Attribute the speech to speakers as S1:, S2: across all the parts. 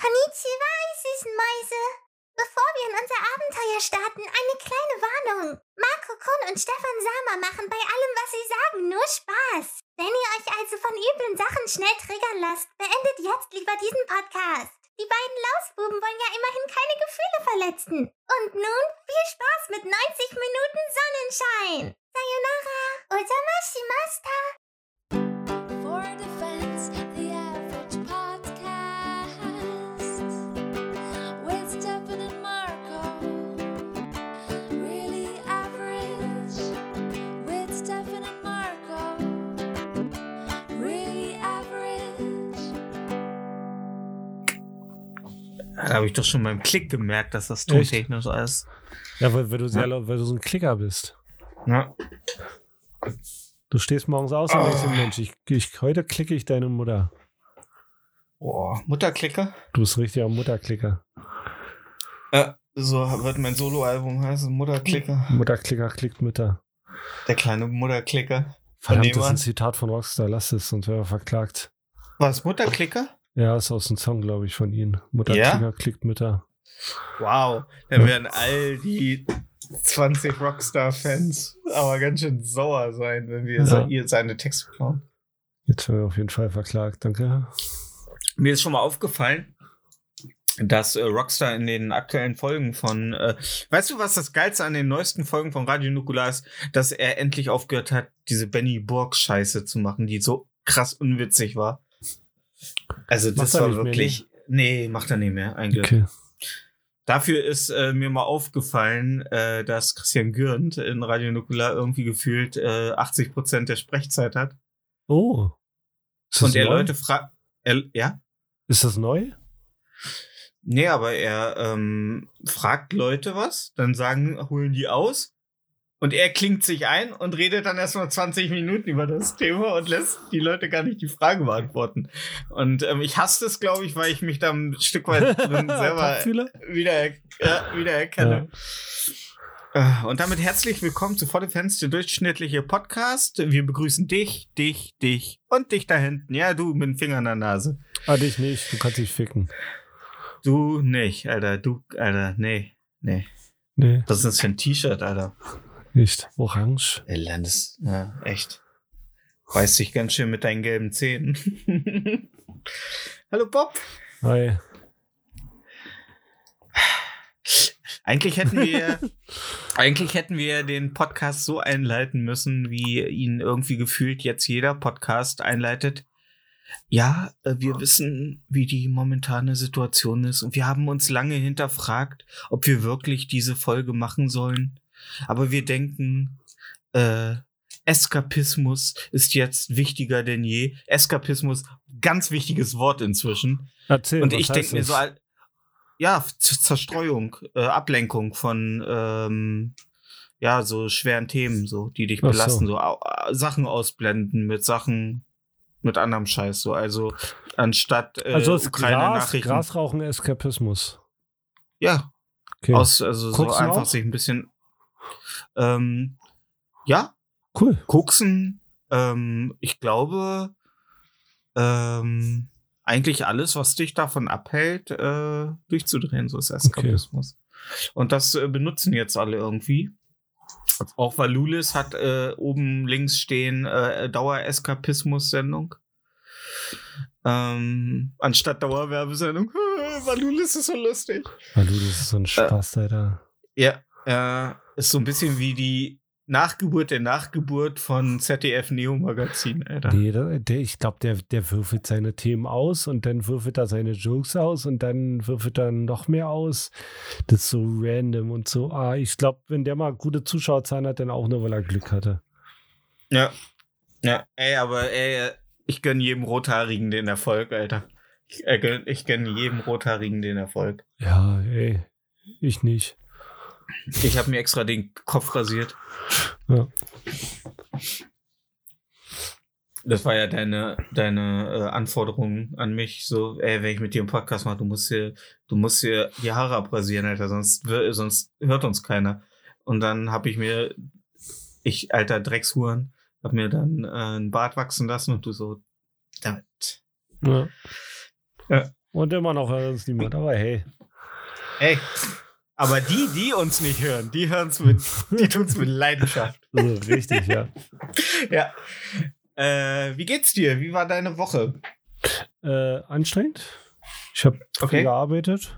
S1: Konnichiwa, ihr süßen Mäuse. Bevor wir in unser Abenteuer starten, eine kleine Warnung. Marco Kun und Stefan Sama machen bei allem, was sie sagen, nur Spaß. Wenn ihr euch also von üblen Sachen schnell triggern lasst, beendet jetzt lieber diesen Podcast. Die beiden Lausbuben wollen ja immerhin keine Gefühle verletzen. Und nun viel Spaß mit 90 Minuten Sonnenschein. Sayonara, ozamashimasu.
S2: Da habe ich doch schon beim Klick gemerkt, dass das
S3: Echt?
S2: tontechnisch ist.
S3: Ja, weil, weil du sehr
S2: Ja.
S3: laut, weil du so ein Klicker bist.
S2: Ja.
S3: Du stehst morgens aus und denkst dir, Mensch, ich, ich, heute klicke ich deine Mutter.
S2: Boah, Mutterklicker?
S3: Du bist richtiger Mutterklicker.
S2: Ja, so wird mein Soloalbum heißen, Mutterklicker.
S3: Mutterklicker klickt Mütter.
S2: Der kleine Mutterklicker.
S3: Verdammt, das ist ein? Zitat von Rockstar. Lass es, sonst wäre er verklagt.
S2: Was, Mutterklicker?
S3: Ja, ist aus dem Song, glaube ich, von ihnen. Mutterklicker klickt Mütter.
S2: Wow, dann werden all die 20 Rockstar-Fans aber ganz schön sauer sein, wenn wir
S3: Ja.
S2: ihr seine Texte klauen.
S3: Jetzt wäre er auf jeden Fall verklagt. Danke.
S2: Mir ist schon mal aufgefallen, dass äh, Rockstar in den aktuellen Folgen von, äh, weißt du, was das Geilste an den neuesten Folgen von Radio Nukular ist? Dass er endlich aufgehört hat, diese Benny Burg-Scheiße zu machen, die so krass unwitzig war. Also das war wirklich, nee, macht er nicht mehr, eigentlich.
S3: Okay.
S2: Dafür ist äh, mir mal aufgefallen, äh, dass Christian Gürnt in Radio Nukular irgendwie gefühlt äh, 80 Prozent der Sprechzeit hat.
S3: Oh. Ist
S2: Und er
S3: neu?
S2: Leute fragt, ja?
S3: Ist das neu?
S2: Nee, aber er ähm, fragt Leute was, dann sagen, holen die aus. Und er klingt sich ein und redet dann erstmal 20 Minuten über das Thema und lässt die Leute gar nicht die Frage beantworten. Und ähm, ich hasse das, glaube ich, weil ich mich da ein Stück weit drin selber wieder, ja, wieder erkenne. Äh, Und damit herzlich willkommen zu the Fans, der durchschnittliche Podcast. Wir begrüßen dich, dich, dich und dich da hinten. Ja, du mit dem Finger in der Nase.
S3: Ah, dich nicht. Du kannst dich ficken.
S2: Du nicht, Alter. Du, Alter, nee, nee.
S3: Nee,
S2: Was ist das für ein T-Shirt, Alter?
S3: Nicht. Orange.
S2: Ey, Landes, ja, echt. Beißt dich ganz schön mit deinen gelben Zähnen. Hallo Bob.
S3: Hi.
S2: Eigentlich hätten wir, eigentlich hätten wir den Podcast so einleiten müssen, wie ihn irgendwie gefühlt jetzt jeder Podcast einleitet. Ja, äh, wir wissen, wie die momentane Situation ist und wir haben uns lange hinterfragt, ob wir wirklich diese Folge machen sollen. Aber wir denken, äh, Eskapismus ist jetzt wichtiger denn je. Eskapismus, ganz wichtiges Wort inzwischen.
S3: Erzähl,
S2: Und ich denke mir so, ja, Zerstreuung, äh, Ablenkung von, ähm, ja, so schweren Themen, so, die dich
S3: Ach so.
S2: belasten, so, au- äh, Sachen ausblenden mit Sachen, mit anderem Scheiß, so, also, anstatt, äh,
S3: Also ist Gras,
S2: Ukraine-Nachrichten.
S3: Grasrauchen Eskapismus.
S2: Ja,
S3: Okay.
S2: aus, also, so
S3: Koksen
S2: einfach sich ein bisschen, ähm, ja,
S3: cool.
S2: Koksen, ähm, ich glaube, ähm, eigentlich alles, was dich davon abhält, äh, durchzudrehen, so ist Eskapismus. Und das äh, benutzen jetzt alle irgendwie. Auch Valulis hat äh, oben links stehen äh, Dauer-Eskapismus-Sendung. Ähm, anstatt Dauerwerbesendung. Valulis ist so lustig.
S3: Das ist so ein Spaß, Alter.
S2: Ja, äh, ist so ein bisschen wie die Nachgeburt der Nachgeburt von ZDF Neo Magazin, Alter.
S3: Nee, der, ich glaube, der, der würfelt seine Themen aus und dann würfelt er seine Jokes aus und dann würfelt er noch mehr aus. Das ist so random und so. Ah, ich glaube, wenn der mal gute Zuschauerzahlen hat, dann auch nur, weil er Glück hatte.
S2: Ja. Ja, ey, aber ey, ich gönn jedem Rothaarigen den Erfolg, Alter. Ich, äh, ich gönn jedem Rothaarigen den Erfolg.
S3: Ja, ey, ich nicht.
S2: Ich habe mir extra den Kopf rasiert.
S3: Ja.
S2: Das war ja deine, deine äh, Anforderung an mich, so, ey, wenn ich mit dir einen Podcast mache, du musst hier, du musst hier die Haare abrasieren, Alter, sonst, sonst hört uns keiner. Und dann habe ich mir, ich, alter Dreckshuren, hab mir dann äh, einen Bart wachsen lassen und du so, damit.
S3: Ja.
S2: Ja.
S3: Und immer noch hört uns niemand. Aber hey.
S2: Ey. Aber die, die uns nicht hören, die hören's mit, die tun's mit Leidenschaft.
S3: So, richtig, ja.
S2: Ja. Äh, wie geht's dir? Wie war deine Woche?
S3: Äh, anstrengend. Ich habe
S2: Okay.
S3: viel gearbeitet.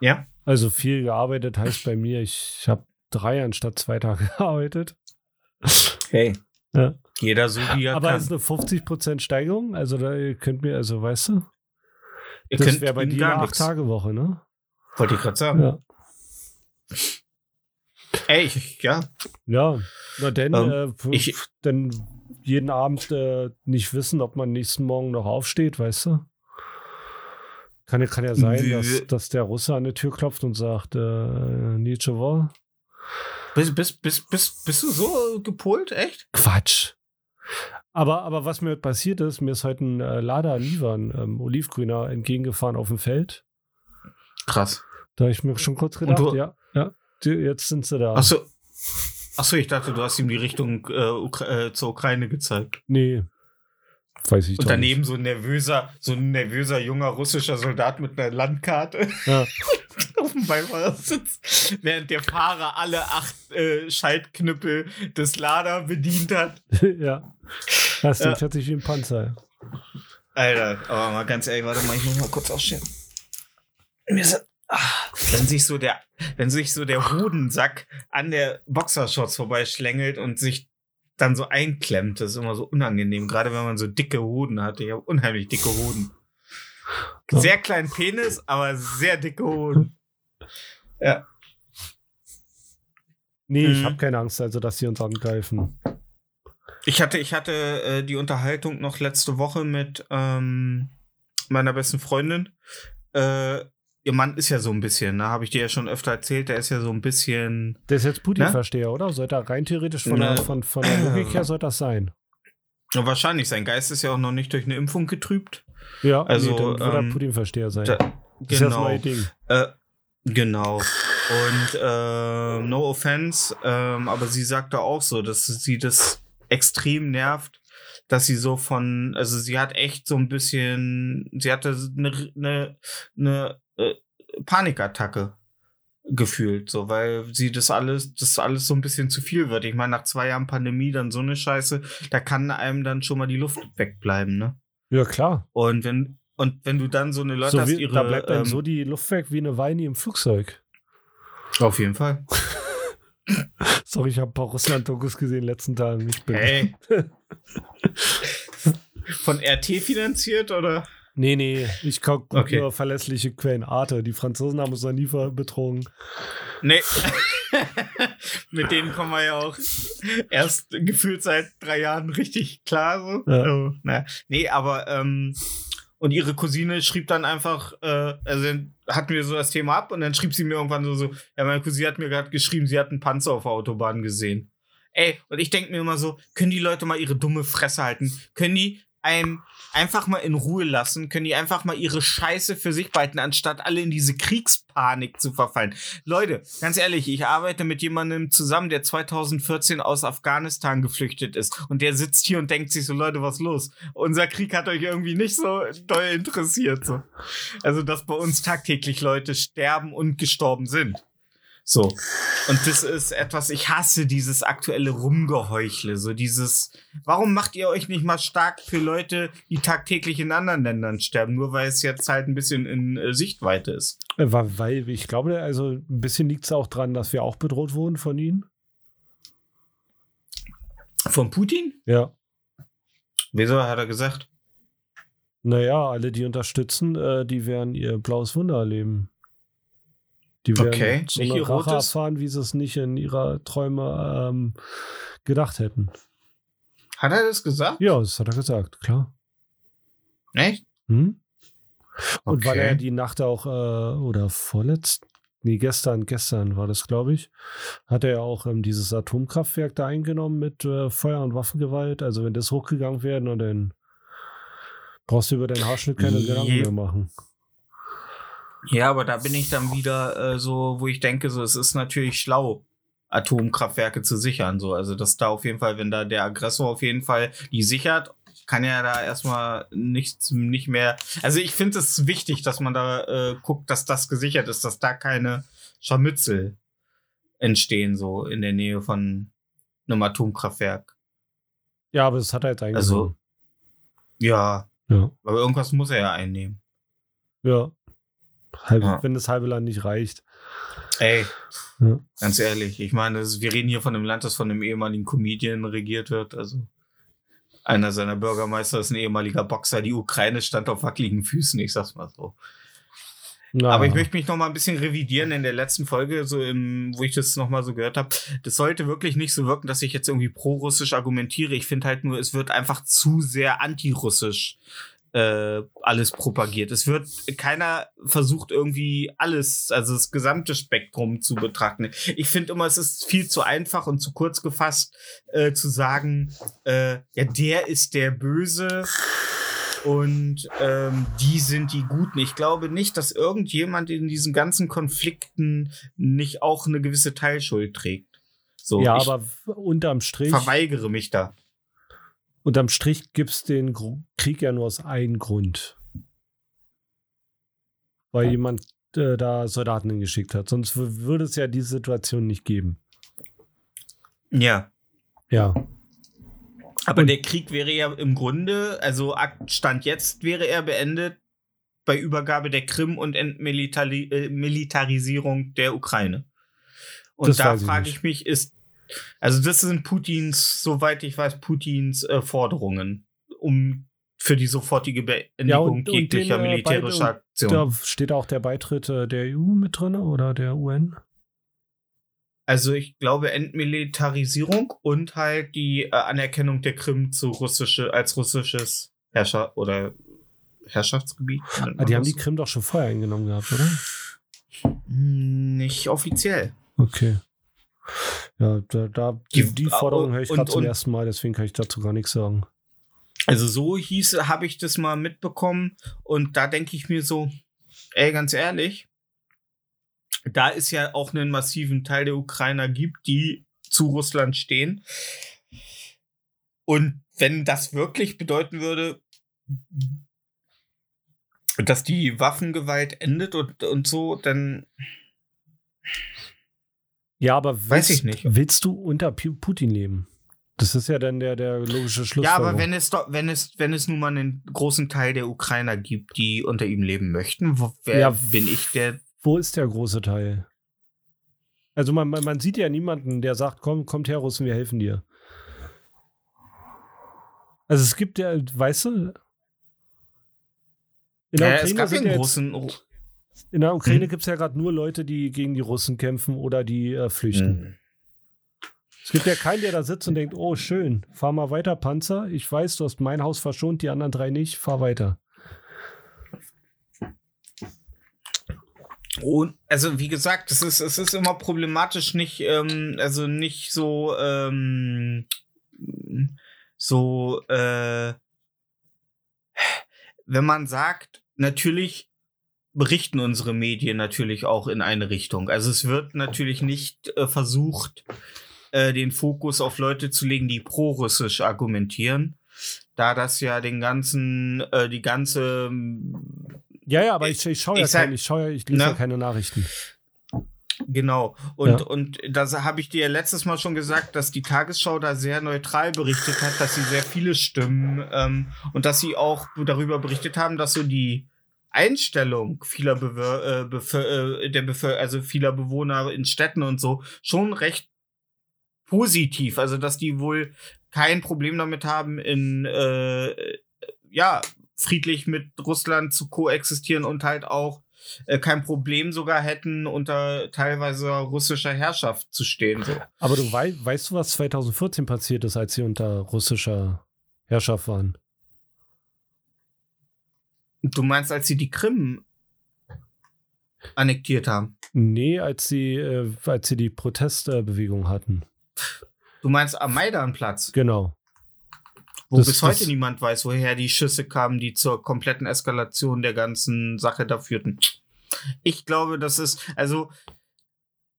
S2: Ja.
S3: Also viel gearbeitet heißt bei mir, ich habe drei anstatt zwei Tage gearbeitet.
S2: Hey.
S3: Ja.
S2: Jeder so wie er
S3: Aber
S2: kann.
S3: es ist eine 50% Steigerung. Also da ihr könnt mir, also weißt du,
S2: Ihr
S3: das wäre bei dir eine
S2: nichts.
S3: 8-Tage-Woche, ne?
S2: Wollte ich gerade sagen.
S3: Ja.
S2: Ey, ich, ja.
S3: Ja, na denn,
S2: Ähm,
S3: äh,
S2: ich-
S3: dann jeden Abend äh, nicht wissen, ob man nächsten Morgen noch aufsteht, weißt du? Kann, ja- kann ja sein, dass, dass der Russe an die Tür klopft und sagt, äh, Nietzsche war.
S2: Bist, bist, bist, bist, bist du so gepolt? Echt?
S3: Quatsch. Aber, aber was mir passiert ist, mir ist heute ein äh, Lada Niva, ein ähm, Olivgrüner, entgegengefahren auf dem Feld.
S2: Krass.
S3: Da habe ich mir schon kurz gedacht,
S2: du-
S3: ja, ja, jetzt sind sie da.
S2: Achso. Achso, ich dachte, du hast ihm die Richtung äh, Ukra äh, zur Ukraine gezeigt.
S3: Nee, weiß ich
S2: Und daneben so ein nervöser, so ein nervöser junger russischer Soldat mit einer Landkarte
S3: nicht. Ja.
S2: auf dem Beifahrersitz, während der Fahrer alle acht äh, Schaltknüppel des Lader bedient hat.
S3: ja. Das
S2: Ja.
S3: hört sich wie ein Panzer.
S2: Alter, aber mal ganz ehrlich, warte mal, ich muss mal kurz aufstehen. Mir ist, ah, wenn sich so der, wenn sich so der Hodensack an der Boxershorts vorbeischlängelt und sich dann so einklemmt, das ist immer so unangenehm, gerade wenn man so dicke Hoden hat. Ich habe unheimlich dicke Hoden. Sehr kleinen Penis, aber sehr dicke Hoden. Ja.
S3: Nee, ich
S2: Mhm.
S3: habe keine Angst, also dass sie uns angreifen.
S2: Ich hatte, ich hatte äh, die Unterhaltung noch letzte Woche mit ähm, meiner besten Freundin. Äh, ihr Mann ist ja so ein bisschen, ne, habe ich dir ja schon öfter erzählt, der ist ja so ein bisschen.
S3: Der ist jetzt
S2: Ne?
S3: Putin-Versteher, oder? Sollte er rein theoretisch von,
S2: Ne.
S3: der, von, von der Logik her soll das sein.
S2: Ja, wahrscheinlich, sein Geist ist ja auch noch nicht durch eine Impfung getrübt.
S3: Ja,
S2: Also,
S3: nee, dann wird er
S2: ähm,
S3: Putin-Versteher sein.
S2: Da,
S3: das ist das
S2: genau. Äh, genau. Und äh, no offense, ähm, aber sie sagte auch so, dass sie das extrem nervt, dass sie so von, also sie hat echt so ein bisschen, sie hatte eine, eine, eine äh, Panikattacke gefühlt, so, weil sie das alles, das alles so ein bisschen zu viel wird. Ich meine, nach zwei Jahren Pandemie dann so eine Scheiße, da kann einem dann schon mal die Luft wegbleiben, ne?
S3: Ja, klar.
S2: Und wenn, und wenn du dann so eine Leute
S3: So
S2: hast,
S3: wie,
S2: ihre,
S3: da bleibt einem
S2: ähm,
S3: so die Luft weg wie eine Weini im Flugzeug.
S2: auf jeden Fall.
S3: Sorry, ich habe ein paar Russland-Dokus gesehen in den letzten Tagen. Ich bin
S2: Hey. Von RT finanziert oder?
S3: Nee, nee, ich gucke
S2: Okay.
S3: nur verlässliche Quellen. Arte, die Franzosen haben uns noch nie betrogen.
S2: Nee. Mit denen kommen wir ja auch erst gefühlt seit drei Jahren richtig klar. So.
S3: Ja.
S2: Also, naja. Nee, aber ähm, und ihre Cousine schrieb dann einfach, äh, also dann hatten wir so das Thema ab und dann schrieb sie mir irgendwann so, so ja, meine Cousine hat mir gerade geschrieben, sie hat einen Panzer auf der Autobahn gesehen. Ey, und ich denke mir immer so, können die Leute mal ihre dumme Fresse halten? Können die einem einfach mal in Ruhe lassen? Können die einfach mal ihre Scheiße für sich behalten, anstatt alle in diese Kriegspanik zu verfallen? Leute, ganz ehrlich, ich arbeite mit jemandem zusammen, der 2014 aus Afghanistan geflüchtet ist. Und der sitzt hier und denkt sich so, Leute, was los? Unser Krieg hat euch irgendwie nicht so doll interessiert. So. Also, dass bei uns tagtäglich Leute sterben und gestorben sind. So. Und das ist etwas, ich hasse dieses aktuelle Rumgeheuchle. So dieses, warum macht ihr euch nicht mal stark für Leute, die tagtäglich in anderen Ländern sterben, nur weil es jetzt halt ein bisschen in äh, Sichtweite ist?
S3: Äh, wa- Weil ich glaube, also ein bisschen liegt es auch dran, dass wir auch bedroht wurden von ihnen.
S2: Von Putin?
S3: Ja.
S2: Wieso hat er gesagt?
S3: Naja, alle, die unterstützen, äh, die werden ihr blaues Wunder erleben. Die werden
S2: Okay,
S3: so
S2: nicht
S3: eine Rache
S2: rotes?
S3: erfahren, wie sie es nicht in ihrer Träume ähm, gedacht hätten.
S2: Hat er das gesagt?
S3: Ja, das hat er gesagt, klar.
S2: Echt?
S3: Hm? Und
S2: Okay.
S3: weil er die Nacht auch, äh, oder vorletzt, nee, gestern, gestern war das, glaube ich, hat er ja auch ähm, dieses Atomkraftwerk da eingenommen mit äh, Feuer- und Waffengewalt. Also wenn das hochgegangen wäre, und dann brauchst du über deinen Haarschnitt keine
S2: Je-
S3: Gedanken mehr machen.
S2: Ja, aber da bin ich dann wieder äh, so, wo ich denke, so, es ist natürlich schlau, Atomkraftwerke zu sichern. So, also dass da auf jeden Fall, wenn da der Aggressor auf jeden Fall die sichert, kann ja da erstmal nichts, nicht mehr. Also ich finde es wichtig, dass man da äh, guckt, dass das gesichert ist, dass da keine Scharmützel entstehen, so in der Nähe von einem Atomkraftwerk.
S3: Ja, aber es hat er jetzt eigentlich.
S2: Also, ja,
S3: ja.
S2: aber irgendwas muss er ja einnehmen.
S3: ja. Halb,
S2: Ja.
S3: Wenn das halbe Land nicht reicht.
S2: Ey,
S3: Ja.
S2: ganz ehrlich, ich meine, wir reden hier von einem Land, das von einem ehemaligen Comedian regiert wird. Also einer seiner Bürgermeister ist ein ehemaliger Boxer. Die Ukraine stand auf wackeligen Füßen, ich sag's mal so.
S3: Na,
S2: Aber ich möchte mich noch mal ein bisschen revidieren in der letzten Folge, so im, wo ich das noch mal so gehört habe. Das sollte wirklich nicht so wirken, dass ich jetzt irgendwie pro-russisch argumentiere. Ich finde halt nur, es wird einfach zu sehr anti-russisch äh, alles propagiert. Es wird keiner versucht irgendwie alles, also das gesamte Spektrum zu betrachten. Ich finde immer, es ist viel zu einfach und zu kurz gefasst äh, zu sagen, äh, ja, der ist der Böse und ähm, die sind die Guten. Ich glaube nicht, dass irgendjemand in diesen ganzen Konflikten nicht auch eine gewisse Teilschuld trägt. So,
S3: ja, aber unterm Strich,
S2: verweigere mich da.
S3: Unterm Strich gibt es den Krieg ja nur aus einem Grund. Weil jemand äh, da Soldaten hingeschickt hat. Sonst würde es ja diese Situation nicht geben.
S2: Ja.
S3: Ja.
S2: Aber
S3: Und-
S2: der Krieg wäre ja im Grunde, also Stand jetzt wäre er beendet bei Übergabe der Krim und Entmilitari äh, der Ukraine. Und
S3: Das
S2: da
S3: ich
S2: frage
S3: nicht.
S2: ich mich, ist, also das sind Putins, soweit ich weiß, Putins äh, Forderungen, um für die sofortige Beendigung
S3: Ja, und- und
S2: jeglicher
S3: den, äh,
S2: militärischer
S3: beide-
S2: Aktion.
S3: Da steht auch der Beitritt äh, der EU mit drin oder der UN.
S2: Also ich glaube Entmilitarisierung und halt die äh, Anerkennung der Krim zu russische als russisches Herrscher oder Herrschaftsgebiet. nennt
S3: Ah, die haben die Krim doch schon vorher eingenommen gehabt, oder?
S2: Nicht offiziell.
S3: Okay. Ja, da, da die,
S2: Die-
S3: Forderung höre ich gerade zum ersten Mal, deswegen kann ich dazu gar nichts sagen.
S2: Also so hieß, habe ich das mal mitbekommen und da denke ich mir so, ey, ganz ehrlich, da es ja auch einen massiven Teil der Ukrainer gibt, die zu Russland stehen. Und wenn das wirklich bedeuten würde, dass die Waffengewalt endet und, und so, dann
S3: Ja, aber willst,
S2: Weiß ich nicht.
S3: willst du unter Pu- Putin leben? Das ist ja dann der, der logische Schluss.
S2: Ja, aber wenn es doch, wenn es, wenn es nun mal einen großen Teil der Ukrainer gibt, die unter ihm leben möchten, wo, wer
S3: Ja,
S2: bin ich der?
S3: Wo ist der große Teil? Also man, man, man sieht ja niemanden, der sagt, komm, kommt her, Russen, wir helfen dir. Also es gibt ja, weißt du, in der
S2: Ja, es
S3: Ukraine,
S2: gab ja
S3: sind
S2: einen
S3: ja jetzt,
S2: großen.
S3: In der Ukraine
S2: Hm?
S3: gibt es ja gerade nur Leute, die gegen die Russen kämpfen oder die äh, flüchten.
S2: Hm.
S3: Es gibt ja keinen, der da sitzt und denkt, oh schön, fahr mal weiter, Panzer. Ich weiß, du hast mein Haus verschont, die anderen drei nicht, fahr weiter.
S2: Und also wie gesagt, es ist, es ist immer problematisch, nicht, ähm, also nicht so, ähm, so, äh, wenn man sagt, natürlich berichten unsere Medien natürlich auch in eine Richtung. Also es wird natürlich nicht äh, versucht, äh, den Fokus auf Leute zu legen, die pro-russisch argumentieren, da das ja den ganzen, äh, die ganze
S3: Ja, ja, aber ich, ich schaue ja,
S2: Ich sag-
S3: kein, ich, schau ja, ich lese
S2: Ne?
S3: ja keine Nachrichten.
S2: Genau. Und,
S3: Ja.
S2: und das habe ich dir letztes Mal schon gesagt, dass die Tagesschau da sehr neutral berichtet hat, dass sie sehr viele Stimmen ähm, und dass sie auch darüber berichtet haben, dass so die Einstellung vieler Bewir äh, Bevö äh, der Bevö also vieler Bewohner in Städten und so schon recht positiv, also dass die wohl kein Problem damit haben, in äh, ja friedlich mit Russland zu koexistieren und halt auch äh, kein Problem sogar hätten, unter teilweise russischer Herrschaft zu stehen. So.
S3: Aber du wei weißt du, was 2014 passiert ist, als sie unter russischer Herrschaft waren?
S2: Du meinst, als sie die Krim annektiert haben?
S3: Nee, als sie, äh, als sie die Protestbewegung hatten.
S2: Du meinst am Maidanplatz,
S3: Genau.
S2: wo
S3: Das-
S2: bis heute niemand weiß, woher die Schüsse kamen, die zur kompletten Eskalation der ganzen Sache da führten. Ich glaube, das ist, also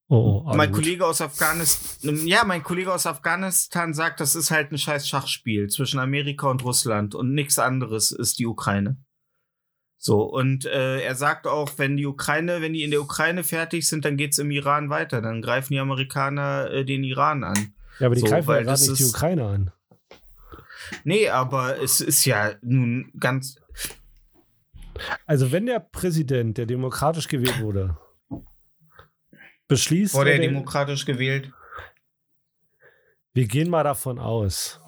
S3: Oh, oh,
S2: mein
S3: gut.
S2: Kollege aus Afghanistan, ja, mein Kollege aus Afghanistan sagt, das ist halt ein scheiß Schachspiel zwischen Amerika und Russland und nichts anderes ist die Ukraine. So, und äh, er sagt auch, wenn die Ukraine, wenn die in der Ukraine fertig sind, dann geht's im Iran weiter. Dann greifen die Amerikaner äh, den Iran an.
S3: Ja, aber die
S2: so,
S3: greifen ja gerade nicht die Ukraine an.
S2: Nee, aber es ist ja nun ganz.
S3: Also wenn der Präsident, der demokratisch gewählt wurde, beschließt,
S2: Wurde er demokratisch gewählt?
S3: wir gehen mal davon aus.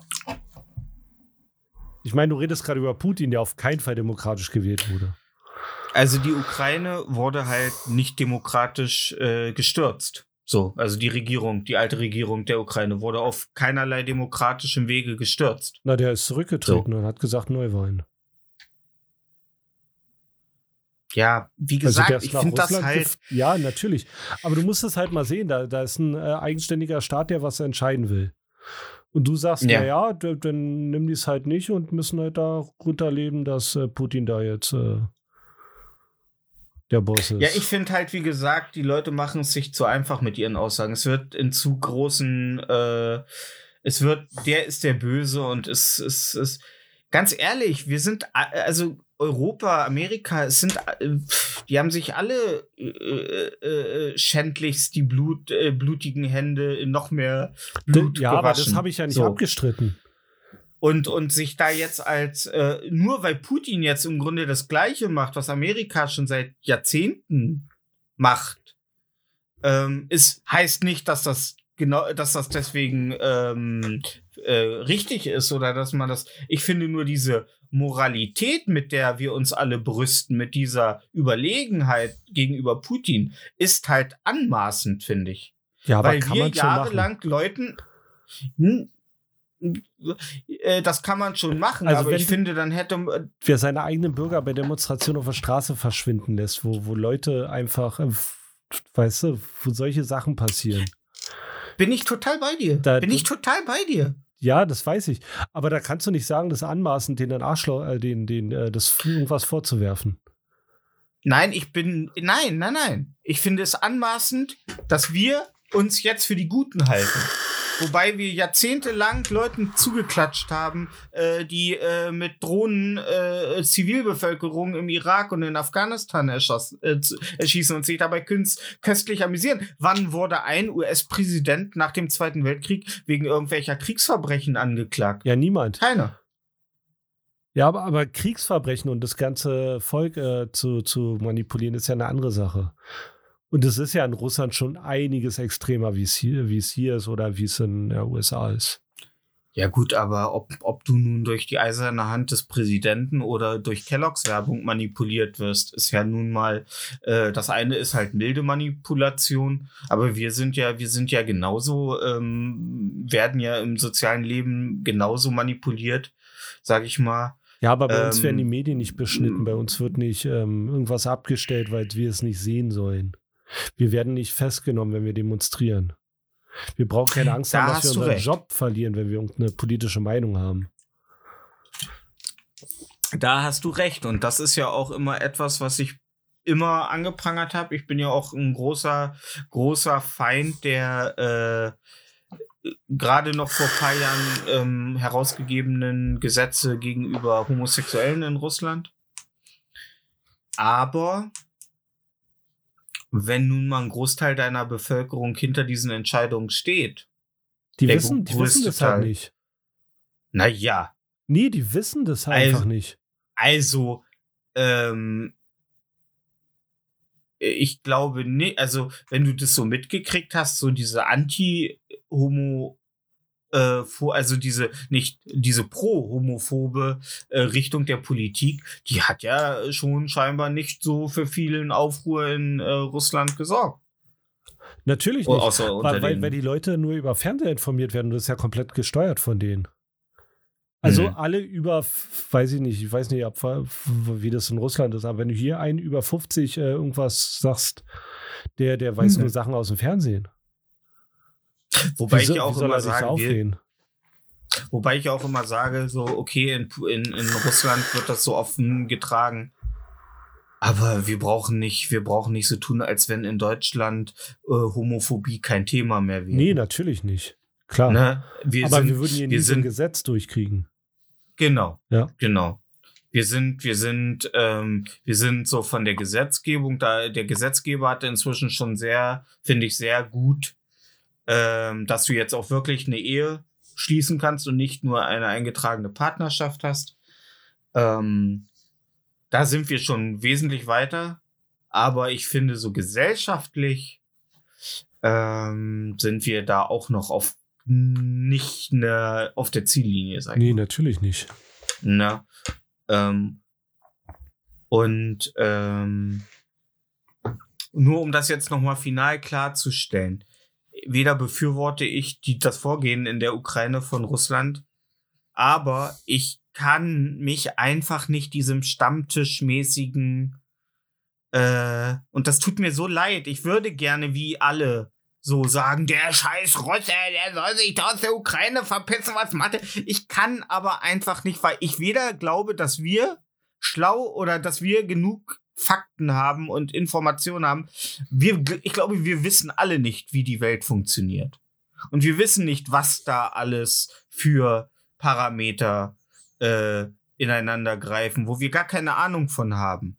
S3: Ich meine, du redest gerade über Putin, der auf keinen Fall demokratisch gewählt wurde.
S2: Also die Ukraine wurde halt nicht demokratisch äh, gestürzt. So, also die Regierung, die alte Regierung der Ukraine wurde auf keinerlei demokratischem Wege gestürzt.
S3: Na, der ist zurückgetreten und hat gesagt, Neuwahlen.
S2: Ja, wie
S3: Also
S2: gesagt,
S3: ist
S2: ich finde das halt.
S3: Ja, natürlich. Aber du musst es halt mal sehen, da, da ist ein äh, eigenständiger Staat, der was entscheiden will. Und du sagst,
S2: Ja.
S3: na ja, d- dann nimm die es halt nicht und müssen halt da runterleben, dass äh, Putin da jetzt äh, der Boss ist.
S2: Ja, ich finde halt, wie gesagt, die Leute machen es sich zu einfach mit ihren Aussagen. Es wird in zu großen, äh, es wird, der ist der Böse und es ist, ganz ehrlich, wir sind, also Europa, Amerika, es sind, äh, die haben sich alle äh, äh, äh, schändlichst die Blut, äh, blutigen Hände in noch mehr Blut
S3: ja, aber das
S2: gewaschen.
S3: habe ich ja nicht
S2: So.
S3: abgestritten.
S2: Und, und sich da jetzt als, äh, nur weil Putin jetzt im Grunde das Gleiche macht, was Amerika schon seit Jahrzehnten macht, ähm, ist, heißt nicht, dass das genau, dass das deswegen ähm, äh, richtig ist oder dass man das. Ich finde nur diese Moralität, mit der wir uns alle brüsten, mit dieser Überlegenheit gegenüber Putin, ist halt anmaßend, finde ich
S3: Ja, aber
S2: weil
S3: kann
S2: wir
S3: man schon
S2: jahrelang Leuten. Hm, äh, das kann man schon machen,
S3: Also
S2: aber
S3: wenn
S2: ich finde, dann hätte.
S3: Wer seine eigenen Bürger bei Demonstrationen auf der Straße verschwinden lässt, wo, wo Leute einfach, äh, weißt du, wo solche Sachen passieren.
S2: Bin ich total bei dir.
S3: Da-
S2: bin ich total bei dir.
S3: Ja, das weiß ich. Aber da kannst du nicht sagen, das anmaßend, den Arschloch, äh, den, den, äh, das irgendwas vorzuwerfen.
S2: Nein, ich bin. Nein, nein, nein. Ich finde es anmaßend, dass wir uns jetzt für die Guten halten. Wobei wir jahrzehntelang Leuten zugeklatscht haben, äh, die äh, mit Drohnen äh, Zivilbevölkerung im Irak und in Afghanistan erschoss, äh, erschießen und sich dabei künst, köstlich amüsieren. Wann wurde ein US-Präsident nach dem Zweiten Weltkrieg wegen irgendwelcher Kriegsverbrechen angeklagt?
S3: Ja, niemand.
S2: Keiner.
S3: Ja, aber, aber Kriegsverbrechen und das ganze Volk äh, zu, zu manipulieren, ist ja eine andere Sache. Und es ist ja in Russland schon einiges extremer, wie es hier, wie es hier ist oder wie es in der USA ist.
S2: Ja gut, aber ob, ob du nun durch die eiserne Hand des Präsidenten oder durch Kelloggs Werbung manipuliert wirst, ist ja nun mal, äh, das eine ist halt milde Manipulation, aber wir sind ja, wir sind ja genauso, ähm, werden ja im sozialen Leben genauso manipuliert, sag ich mal.
S3: Ja, aber bei uns
S2: Ähm,
S3: werden die Medien nicht beschnitten. Bei uns wird nicht ähm, irgendwas abgestellt, weil wir es nicht sehen sollen. Wir werden nicht festgenommen, wenn wir demonstrieren. Wir brauchen keine Angst
S2: Da
S3: haben, dass wir unseren
S2: recht.
S3: Job verlieren, wenn wir irgendeine politische Meinung haben.
S2: Da hast du recht. Und das ist ja auch immer etwas, was ich immer angeprangert habe. Ich bin ja auch ein großer, großer Feind der äh, gerade noch vor ein paar Jahren ähm, herausgegebenen Gesetze gegenüber Homosexuellen in Russland. Aber wenn nun mal ein Großteil deiner Bevölkerung hinter diesen Entscheidungen steht,
S3: Die wissen, die wissen das halt nicht.
S2: na ja,
S3: Nee, die wissen das halt
S2: Also-
S3: einfach nicht.
S2: Also, ähm, ich glaube nicht, also wenn du das so mitgekriegt hast, so diese Anti-Homo, äh, pho- also diese, nicht diese pro-homophobe äh, Richtung der Politik, die hat ja schon scheinbar nicht so für vielen Aufruhr in äh, Russland gesorgt.
S3: Natürlich
S2: Oh,
S3: nicht.
S2: unter
S3: Weil, weil, weil die Leute nur über Fernseher informiert werden. Das ist ja komplett gesteuert von denen. Also
S2: Mhm.
S3: alle über, weiß ich nicht, ich weiß nicht, ab, wie das in Russland ist, aber wenn du hier einen über 50 äh, irgendwas sagst, der, der weiß
S2: Mhm.
S3: nur Sachen aus dem Fernsehen.
S2: Wobei
S3: Wieso-
S2: ich auch immer
S3: er sich da
S2: sage, wir,
S3: aufregen?
S2: Wobei ich auch immer sage, so, okay, in, in, in Russland wird das so offen getragen. Aber wir brauchen nicht, wir brauchen nicht so tun, als wenn in Deutschland äh, Homophobie kein Thema mehr wäre.
S3: Nee, natürlich nicht. Klar.
S2: ne? wir
S3: aber
S2: sind,
S3: wir würden hier nie so ein Gesetz durchkriegen.
S2: genau,
S3: Ja.
S2: genau. Wir sind, wir sind, ähm, wir sind so von der Gesetzgebung, da der Gesetzgeber hatte inzwischen schon sehr, finde ich, sehr gut, ähm, dass du jetzt auch wirklich eine Ehe schließen kannst und nicht nur eine eingetragene Partnerschaft hast. Ähm, da sind wir schon wesentlich weiter, aber ich finde, so gesellschaftlich ähm, sind wir da auch noch auf nicht ne, auf der Ziellinie, sag ich
S3: Nee, natürlich nicht.
S2: Ne? Ähm, und ähm, nur um das jetzt nochmal final klarzustellen, weder befürworte ich die, das Vorgehen in der Ukraine von Russland, aber ich kann mich einfach nicht diesem stammtischmäßigen äh, und das tut mir so leid. Ich würde gerne wie alle so sagen, der scheiß Russe, der soll sich da aus der Ukraine verpissen, was macht er? Ich kann aber einfach nicht, weil ich weder glaube, dass wir schlau oder dass wir genug Fakten haben und Informationen haben. Wir, ich glaube, wir wissen alle nicht, wie die Welt funktioniert. Und wir wissen nicht, was da alles für Parameter äh, ineinander greifen, wo wir gar keine Ahnung von haben.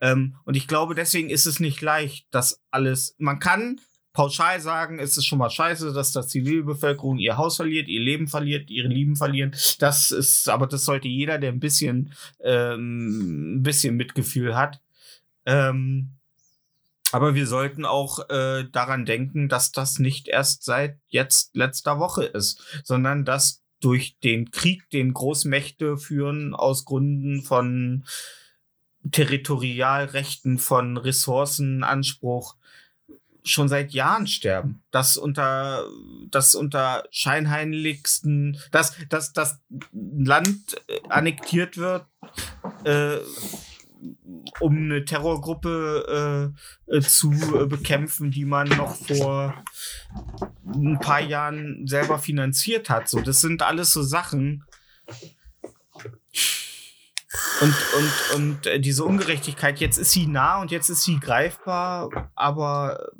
S2: Ähm, und ich glaube, deswegen ist es nicht leicht, das alles. Man kann pauschal sagen, es ist schon mal scheiße, dass die Zivilbevölkerung ihr Haus verliert, ihr Leben verliert, ihre Lieben verlieren. Das ist, aber das sollte jeder, der ein bisschen, ähm, ein bisschen Mitgefühl hat. Ähm, aber wir sollten auch äh, daran denken, dass das nicht erst seit jetzt letzter Woche ist, sondern dass durch den Krieg, den Großmächte führen, aus Gründen von Territorialrechten, von Ressourcenanspruch, schon seit Jahren sterben. Das unter, das unter scheinheiligsten, dass, dass das Land äh, annektiert wird, äh, um eine Terrorgruppe äh, äh, zu äh, bekämpfen, die man noch vor ein paar Jahren selber finanziert hat. So, das sind alles so Sachen. Und, und, und diese Ungerechtigkeit, jetzt ist sie nah und jetzt ist sie greifbar, aber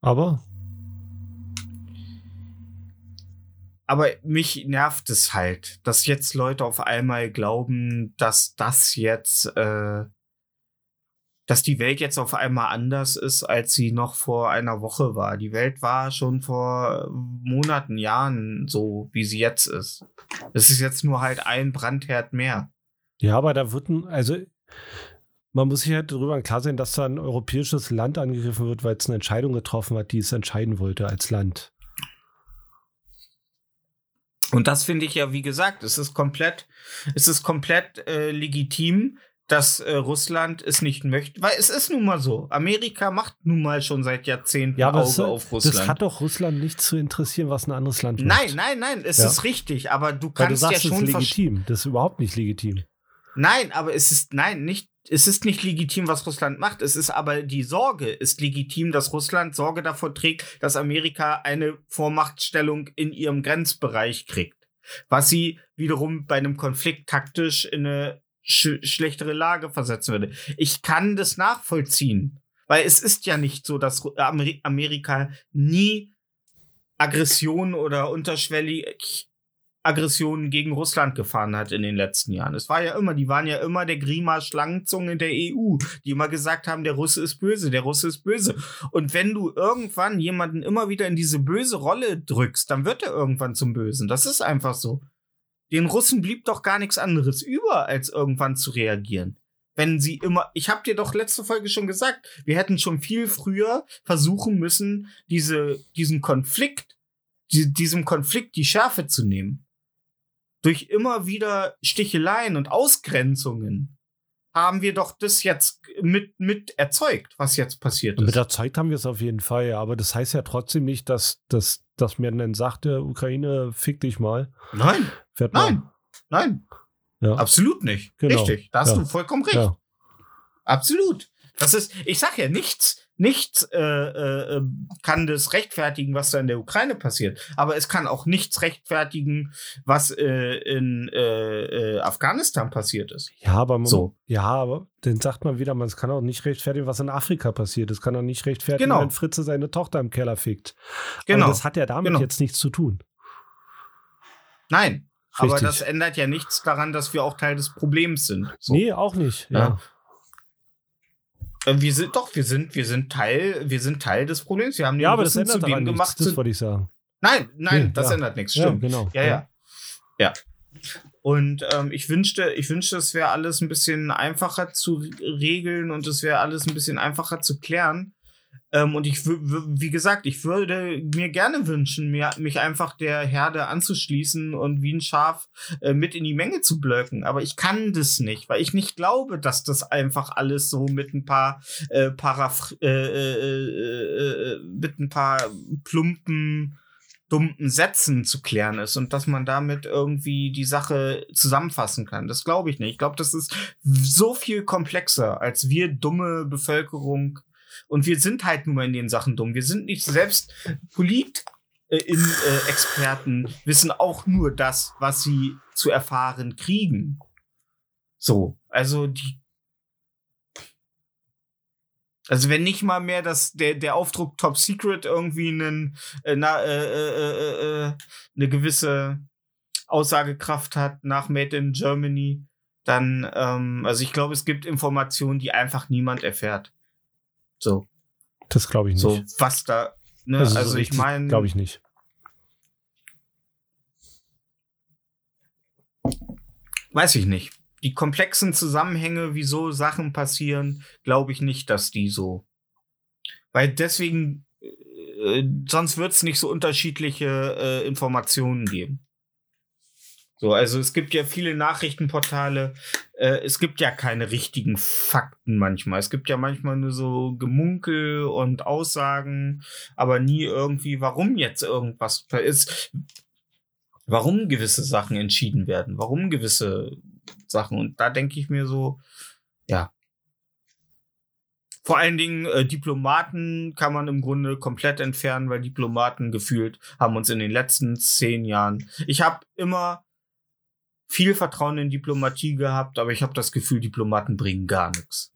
S3: Aber
S2: aber mich nervt es halt, dass jetzt Leute auf einmal glauben, dass das jetzt, äh, dass die Welt jetzt auf einmal anders ist, als sie noch vor einer Woche war. Die Welt war schon vor Monaten, Jahren so, wie sie jetzt ist. Es ist jetzt nur halt ein Brandherd mehr.
S3: ja, aber da wird ein, also man muss sich halt darüber klar sein, dass da ein europäisches Land angegriffen wird, weil es eine Entscheidung getroffen hat, die es entscheiden wollte als Land.
S2: Und das finde ich ja, wie gesagt, es ist komplett, es ist komplett äh, legitim, dass äh, Russland es nicht möchte, weil es ist nun mal so. Amerika macht nun mal schon seit Jahrzehnten
S3: Ja, aber
S2: Auge
S3: das,
S2: auf Russland.
S3: das hat doch Russland nicht zu interessieren, was ein anderes Land macht.
S2: nein, nein, nein, es
S3: Ja.
S2: ist richtig, aber du
S3: Weil du
S2: kannst
S3: sagst,
S2: ja
S3: es ist
S2: schon
S3: legitim. Das ist überhaupt nicht legitim.
S2: Nein, aber es ist nein, nicht es ist nicht legitim, was Russland macht. Es ist aber die Sorge ist legitim, dass Russland Sorge davor trägt, dass Amerika eine Vormachtstellung in ihrem Grenzbereich kriegt. Was sie wiederum bei einem Konflikt taktisch in eine sch schlechtere Lage versetzen würde. Ich kann das nachvollziehen, weil es ist ja nicht so, dass Amerika nie Aggression oder unterschwellig Aggressionen gegen Russland gefahren hat in den letzten Jahren. Es war ja immer, die waren ja immer der Grima Schlangenzunge der EU, die immer gesagt haben, der Russe ist böse, der Russe ist böse. Und wenn du irgendwann jemanden immer wieder in diese böse Rolle drückst, dann wird er irgendwann zum Bösen. Das ist einfach so. Den Russen blieb doch gar nichts anderes über, als irgendwann zu reagieren. Wenn sie immer, ich habe dir doch letzte Folge schon gesagt, wir hätten schon viel früher versuchen müssen, diese, diesen Konflikt, die, diesem Konflikt die Schärfe zu nehmen durch immer wieder Sticheleien und Ausgrenzungen haben wir doch das jetzt mit, mit erzeugt, was jetzt passiert
S3: mit
S2: ist.
S3: der Zeit haben wir es auf jeden Fall, ja. Aber das heißt ja trotzdem nicht, dass, dass, dass mir dann sagt, der Ukraine, fick dich mal.
S2: Nein,
S3: Fährt mal.
S2: nein, nein,
S3: Ja.
S2: absolut nicht.
S3: Genau.
S2: Richtig, da hast
S3: Ja.
S2: du vollkommen recht.
S3: Ja.
S2: Absolut. Das ist, ich sag ja nichts, nichts äh, äh, kann das rechtfertigen, was da in der Ukraine passiert. Aber es kann auch nichts rechtfertigen, was äh, in äh, äh, Afghanistan passiert ist.
S3: Ja, aber man,
S2: So.
S3: ja, aber dann sagt man wieder, man es kann auch nicht rechtfertigen, was in Afrika passiert. Es kann auch nicht rechtfertigen,
S2: Genau.
S3: wenn Fritze seine Tochter im Keller fickt.
S2: Genau.
S3: Aber das hat ja damit
S2: Genau.
S3: jetzt nichts zu tun.
S2: Nein. Aber
S3: Richtig.
S2: das ändert ja nichts daran, dass wir auch Teil des Problems sind. So.
S3: Nee, auch nicht. Ja.
S2: Ja. Äh, Wir sind doch, wir sind, wir sind Teil, wir sind Teil des Problems. Wir haben
S3: Ja, aber das ändert
S2: zu dem
S3: nichts.
S2: gemacht.
S3: Das
S2: Sind,
S3: wollte ich sagen.
S2: nein, nein,
S3: Nee,
S2: das
S3: ja.
S2: ändert nichts.
S3: Ja,
S2: Stimmt.
S3: genau.
S2: Ja, ja. Ja. Und ähm, ich wünschte, ich wünschte, es wäre alles ein bisschen einfacher zu regeln und es wäre alles ein bisschen einfacher zu klären. Ähm, und ich, wie gesagt, ich würde mir gerne wünschen, mir, mich einfach der Herde anzuschließen und wie ein Schaf äh, mit in die Menge zu blöcken. Aber ich kann das nicht, weil ich nicht glaube, dass das einfach alles so mit ein paar äh, Paraph äh, äh, äh, äh, mit ein paar plumpen dummen Sätzen zu klären ist und dass man damit irgendwie die Sache zusammenfassen kann. Das glaube ich nicht. Ich glaube, das ist so viel komplexer als wir dumme Bevölkerung. Und wir sind halt mal in den Sachen dumm. Wir sind nicht selbst Polit. äh, In, äh, Experten wissen auch nur das, was sie zu erfahren kriegen. So, also die. Also wenn nicht mal mehr das, der, der Aufdruck Top Secret irgendwie einen, äh, na, äh, äh, äh, äh, eine gewisse Aussagekraft hat nach Made in Germany, dann, ähm, also ich glaube, es gibt Informationen, die einfach niemand erfährt. So,
S3: Das glaube ich nicht.
S2: so, was da, ne,
S3: also,
S2: also,
S3: so
S2: ich meine,
S3: Glaube ich nicht.
S2: weiß ich nicht. Die komplexen Zusammenhänge, wieso Sachen passieren, glaube ich nicht, dass die so. Weil deswegen, äh, sonst wird es nicht so unterschiedliche äh, Informationen geben. So, also es gibt ja viele Nachrichtenportale, äh, es gibt ja keine richtigen Fakten manchmal. Es gibt ja manchmal nur so Gemunkel und Aussagen, aber nie irgendwie, warum jetzt irgendwas ist, warum gewisse Sachen entschieden werden, warum gewisse Sachen. Und da denke ich mir so, ja. Vor allen Dingen äh, Diplomaten kann man im Grunde komplett entfernen, weil Diplomaten gefühlt haben uns in den letzten zehn Jahren. Ich habe immer viel Vertrauen in Diplomatie gehabt, aber ich habe das Gefühl, Diplomaten bringen gar nichts.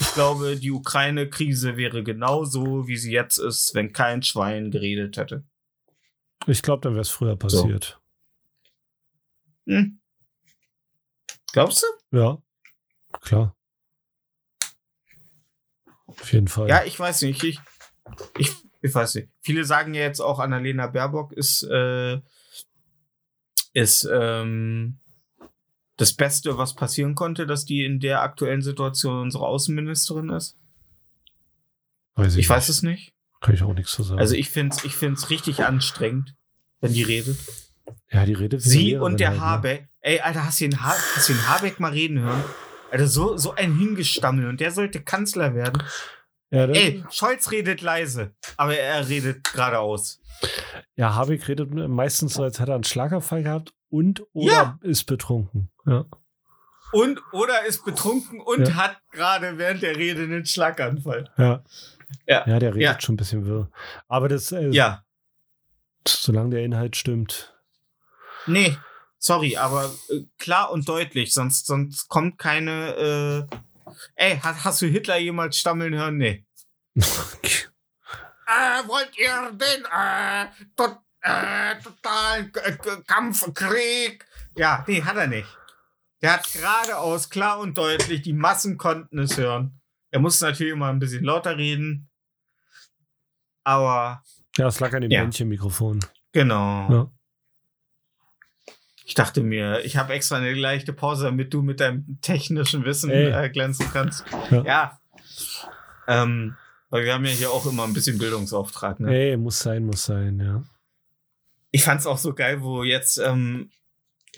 S2: Ich glaube, die Ukraine-Krise wäre genauso, wie sie jetzt ist, wenn kein Schwein geredet hätte.
S3: Ich glaube, dann wäre es früher passiert.
S2: Hm. Glaubst du?
S3: Ja, klar. Auf jeden Fall.
S2: Ja, ich weiß nicht. Ich, ich, ich weiß nicht. Viele sagen ja jetzt auch, Annalena Baerbock ist, äh, ist ähm, das Beste, was passieren konnte, dass die in der aktuellen Situation unsere Außenministerin ist.
S3: weiß
S2: Ich weiß
S3: nicht.
S2: es nicht.
S3: Kann ich auch nichts zu sagen.
S2: Also ich finde es ich find's richtig anstrengend, wenn die redet.
S3: ja, die Rede für die
S2: Sie und der
S3: halt, ne?
S2: Habeck. Ey, Alter, hast du, den ha hast du den Habeck mal reden hören? Alter, so, so ein Hingestammel und der sollte Kanzler werden.
S3: Ja,
S2: Ey, Scholz redet leise, aber er redet geradeaus.
S3: ja, Habeck redet meistens so, als hätte er einen Schlaganfall gehabt und oder
S2: Ja.
S3: ist betrunken. Ja.
S2: Und oder ist betrunken und
S3: Ja.
S2: hat gerade während der Rede einen Schlaganfall.
S3: Ja.
S2: Ja.
S3: ja, der redet
S2: Ja.
S3: schon ein bisschen wirr. Aber das, äh,
S2: Ja,
S3: solange der Inhalt stimmt.
S2: nee, sorry, aber äh, klar und deutlich, sonst, sonst kommt keine. Äh, ey, hast, hast du Hitler jemals stammeln hören? Nee. Äh, wollt ihr den äh, tot, äh, totalen K K Kampf, Krieg? Ja, nee, hat er nicht. Der hat geradeaus, klar und deutlich, die Massen konnten es hören. Er musste natürlich immer ein bisschen lauter reden. Aber
S3: Ja, es lag an dem
S2: Ja.
S3: Männchenmikrofon.
S2: genau.
S3: Ja.
S2: Ich dachte mir, ich habe extra eine leichte Pause, damit du mit deinem technischen Wissen äh, glänzen kannst.
S3: Ja.
S2: Ja. Ähm, weil wir haben ja hier auch immer ein bisschen Bildungsauftrag. Ne?
S3: Ey, muss sein, muss sein, ja.
S2: Ich fand's auch so geil, wo jetzt ähm,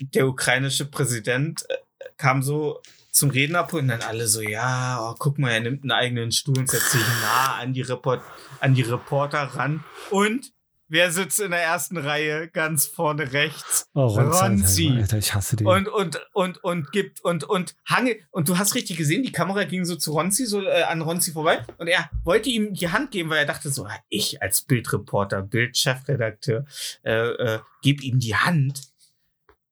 S2: der ukrainische Präsident äh, kam so zum Rednerpult und dann alle so, ja, oh, guck mal, er nimmt einen eigenen Stuhl und setzt sich nah an die, Report an die Reporter ran. Und wer sitzt in der ersten Reihe ganz vorne rechts?
S3: Oh, Ronzi.
S2: Ronzi.
S3: Alter, ich hasse den.
S2: Und, und, und, und gibt, und, und Hange, und du hast richtig gesehen, die Kamera ging so zu Ronzi, so äh, an Ronzi vorbei. Und er wollte ihm die Hand geben, weil er dachte so, ah, ich als Bildreporter, Bildchefredakteur, äh, äh, gib ihm die Hand.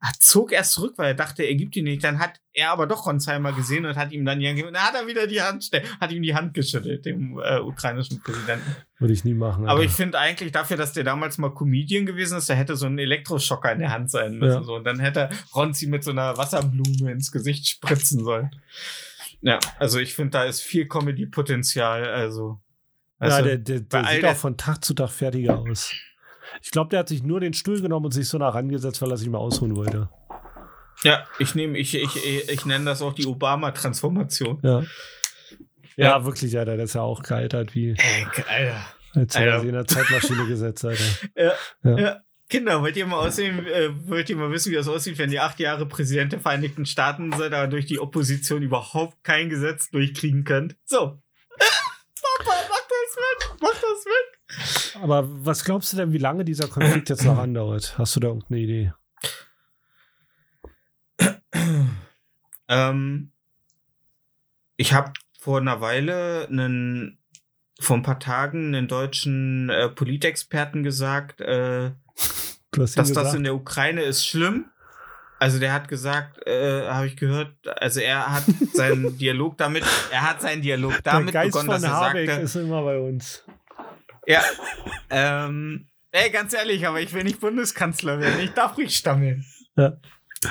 S2: Er zog erst zurück, weil er dachte, er gibt ihn nicht. Dann hat er aber doch Ronsheimer gesehen und hat ihm dann die Hand gegeben. Dann hat er wieder die Hand, hat ihm die Hand geschüttelt, dem äh, ukrainischen Präsidenten.
S3: Würde ich nie machen.
S2: Aber
S3: Alter.
S2: ich finde eigentlich dafür, dass der damals mal Comedian gewesen ist, da hätte so ein Elektroschocker in der Hand sein müssen.
S3: Ja.
S2: So. Und dann hätte Ronzi mit so einer Wasserblume ins Gesicht spritzen sollen. Ja, also ich finde, da ist viel Comedy-Potenzial. Also,
S3: ja,
S2: also
S3: der, der, der
S2: all
S3: sieht
S2: der-
S3: auch von Tag zu Tag fertiger aus. Ich glaube, der hat sich nur den Stuhl genommen und sich so nah rangesetzt, weil er sich mal ausruhen wollte.
S2: ja, ich nehme, ich, ich, ich, ich nenne das auch die Obama-Transformation.
S3: Ja.
S2: Ja.
S3: Ja, wirklich, Alter. Das ist ja auch gealtert wie
S2: Ey, Alter.
S3: als er sich in der Zeitmaschine gesetzt, Alter.
S2: Ja,
S3: Ja.
S2: ja. Kinder, wollt ihr mal aussehen, äh, wollt ihr mal wissen, wie das aussieht, wenn ihr acht Jahre Präsident der Vereinigten Staaten seid, aber durch die Opposition überhaupt kein Gesetz durchkriegen könnt? So. Papa, mach das weg! Mach das weg!
S3: Aber was glaubst du denn, wie lange dieser Konflikt jetzt noch andauert? Hast du da irgendeine Idee?
S2: Ähm, ich habe vor einer Weile einen, vor ein paar Tagen einen deutschen äh, Politexperten gesagt, äh, dass das
S3: gesagt,
S2: in der Ukraine ist schlimm. Also der hat gesagt, äh, habe ich gehört, also er hat seinen Dialog damit, er hat seinen Dialog damit begonnen, dass er
S3: Habeck
S2: sagte,
S3: ist immer bei uns.
S2: Ja, ähm, ey, ganz ehrlich, aber ich will nicht Bundeskanzler werden, ich darf ruhig stammeln.
S3: Ja.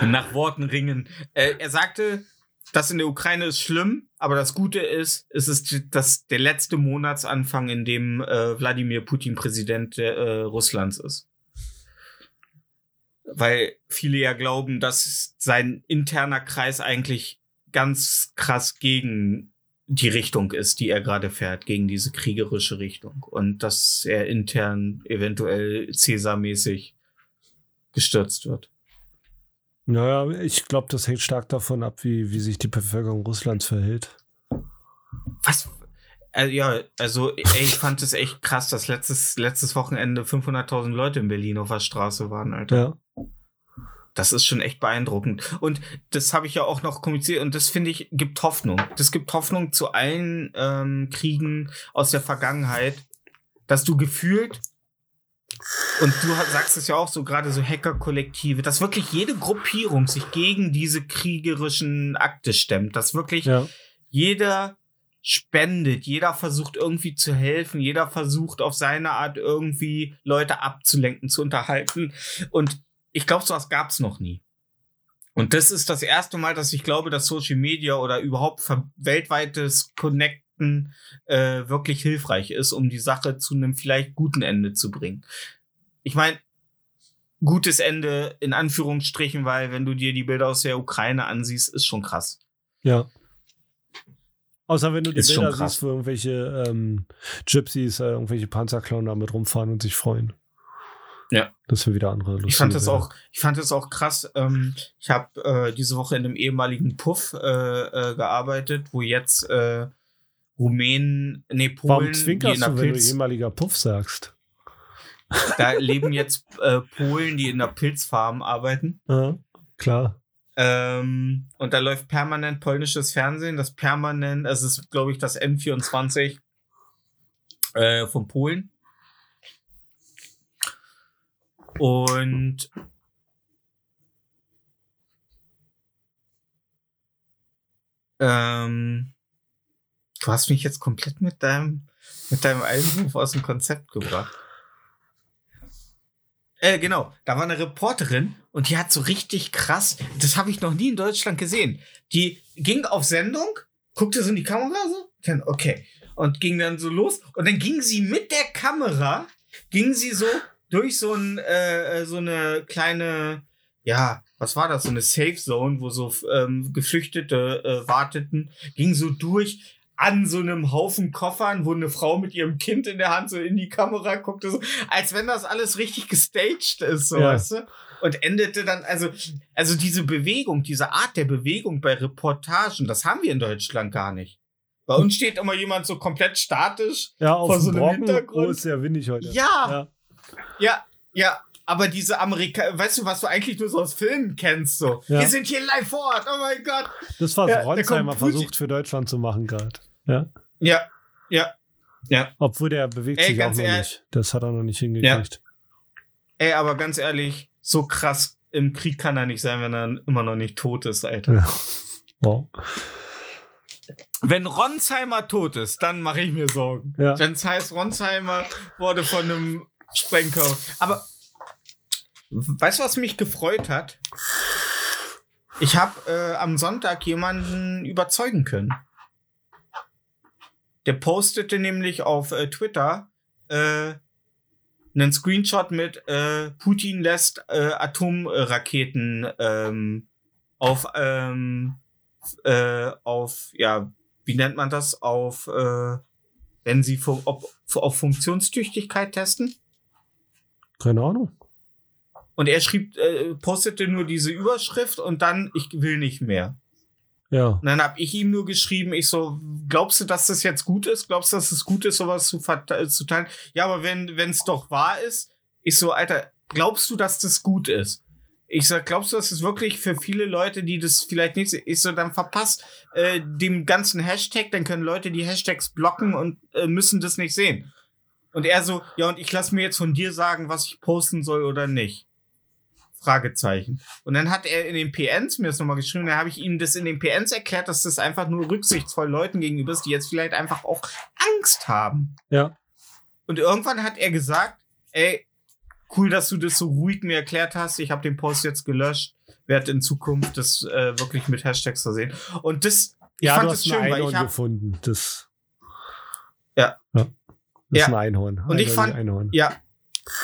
S2: Nach Worten ringen. Äh, er sagte, das in der Ukraine ist schlimm, aber das Gute ist, es ist das, der letzte Monatsanfang, in dem äh, Wladimir Putin Präsident äh, Russlands ist. Weil viele ja glauben, dass sein interner Kreis eigentlich ganz krass gegen die Richtung ist, die er gerade fährt, gegen diese kriegerische Richtung. Und dass er intern eventuell Cäsar-mäßig gestürzt wird.
S3: Naja, ich glaube, das hängt stark davon ab, wie, wie sich die Bevölkerung Russlands verhält.
S2: Was? Also, ja, also ich fand es echt krass, dass letztes, letztes Wochenende 500.000 Leute in Berlin auf der Straße waren, Alter.
S3: Ja.
S2: Das ist schon echt beeindruckend. Und das habe ich ja auch noch kommuniziert und das finde ich, gibt Hoffnung. Das gibt Hoffnung zu allen ähm, Kriegen aus der Vergangenheit, dass du gefühlt, und du sagst es ja auch so, gerade so Hacker-Kollektive, dass wirklich jede Gruppierung sich gegen diese kriegerischen Akte stemmt, dass wirklich
S3: Ja.
S2: jeder spendet, jeder versucht irgendwie zu helfen, jeder versucht auf seine Art irgendwie Leute abzulenken, zu unterhalten. Und ich glaube, sowas gab es noch nie. Und das ist das erste Mal, dass ich glaube, dass Social Media oder überhaupt weltweites Connecten äh, wirklich hilfreich ist, um die Sache zu einem vielleicht guten Ende zu bringen. Ich meine, gutes Ende in Anführungsstrichen, weil wenn du dir die Bilder aus der Ukraine ansiehst, ist schon krass.
S3: Ja. Außer wenn du die
S2: Ist schon
S3: Bilder
S2: krass.
S3: siehst, wo irgendwelche ähm, Gypsies, äh, irgendwelche Panzerclown damit rumfahren und sich freuen.
S2: Ja.
S3: Das wäre wieder andere lustige
S2: Ich fand das auch, ich fand das auch krass. Ähm, ich habe äh, diese Woche in einem ehemaligen Puff äh, äh, gearbeitet, wo jetzt äh, Rumänen, nee, Polen,
S3: Warum
S2: die
S3: zwinkerst
S2: in der
S3: du, wenn du ehemaliger Puff sagst?
S2: da leben jetzt äh, Polen, die in der Pilzfarm arbeiten.
S3: Ja, klar.
S2: Ähm, und da läuft permanent polnisches Fernsehen, das permanent, es ist, glaube ich, das N24 äh, von Polen. Und ähm, du hast mich jetzt komplett mit deinem, mit deinem Einwurf aus dem Konzept gebracht. Äh, genau, da war eine Reporterin und die hat so richtig krass, das habe ich noch nie in Deutschland gesehen. Die ging auf Sendung, guckte so in die Kamera so, dann, okay, und ging dann so los und dann ging sie mit der Kamera, ging sie so durch so, ein, äh, äh, so eine kleine, ja, was war das, so eine Safe Zone, wo so ähm, Geflüchtete äh, warteten, ging so durch an so einem Haufen Koffern, wo eine Frau mit ihrem Kind in der Hand so in die Kamera guckte, so, als wenn das alles richtig gestaged ist, so,
S3: Ja.
S2: weißt du? Und endete dann, also, also diese Bewegung, diese Art der Bewegung bei Reportagen, das haben wir in Deutschland gar nicht. Bei uns steht immer jemand so komplett statisch.
S3: Ja, auf
S2: Vor so einem
S3: Brocken,
S2: Hintergrund.
S3: oh, ist sehr windig heute.
S2: Ja,
S3: ja.
S2: Ja, ja. Aber diese Amerika, weißt du, was du eigentlich nur so aus Filmen kennst, so.
S3: Ja.
S2: Wir sind hier live vor Ort, oh mein Gott.
S3: Das, was
S2: Ja,
S3: Ronsheimer versucht für Deutschland zu machen gerade. Ja.
S2: Ja, ja, ja.
S3: Obwohl der bewegt
S2: Ey,
S3: sich auch noch
S2: ehrlich-
S3: nicht. Das hat er noch nicht hingekriegt.
S2: Ey, aber ganz ehrlich, so krass im Krieg kann er nicht sein, wenn er immer noch nicht tot ist, Alter.
S3: Ja. Wow.
S2: Wenn Ronsheimer tot ist, dann mache ich mir Sorgen.
S3: Ja.
S2: Wenn es heißt, Ronsheimer wurde von einem Sprengkörper. Aber weißt du, was mich gefreut hat? Ich habe äh, am Sonntag jemanden überzeugen können. Der postete nämlich auf äh, Twitter äh, einen Screenshot mit äh, Putin lässt äh, Atomraketen ähm, auf ähm, äh, auf ja wie nennt man das auf äh, wenn sie ob, auf Funktionstüchtigkeit testen
S3: Keine Ahnung.
S2: und er schrieb äh, postete nur diese Überschrift und dann ich will nicht mehr
S3: Ja.
S2: und dann habe ich ihm nur geschrieben, ich so, glaubst du, dass das jetzt gut ist? Glaubst du, dass es gut ist, sowas zu, äh, zu teilen? Ja, aber wenn es doch wahr ist, ich so, Alter, glaubst du, dass das gut ist? Ich sag, glaubst du, dass es wirklich für viele Leute, die das vielleicht nicht sehen, ich so, dann verpasst äh, dem ganzen Hashtag, dann können Leute die Hashtags blocken und äh, müssen das nicht sehen. Und er so, ja, und ich lass mir jetzt von dir sagen, was ich posten soll oder nicht. Fragezeichen. Und dann hat er in den PNs mir das nochmal geschrieben, dann habe ich ihm das in den PNs erklärt, dass das einfach nur rücksichtsvoll Leuten gegenüber ist, die jetzt vielleicht einfach auch Angst haben.
S3: Ja.
S2: Und irgendwann hat er gesagt, ey, cool, dass du das so ruhig mir erklärt hast. Ich habe den Post jetzt gelöscht, werde in Zukunft das äh, wirklich mit Hashtags versehen. Und das, ich
S3: ja,
S2: fand das schön, weil ich habe
S3: gefunden. Das.
S2: Ja.
S3: ja. Das ist
S2: Ja.
S3: ein Einhorn.
S2: Und ich
S3: Eindeutig
S2: fand-
S3: Einhorn.
S2: Ja,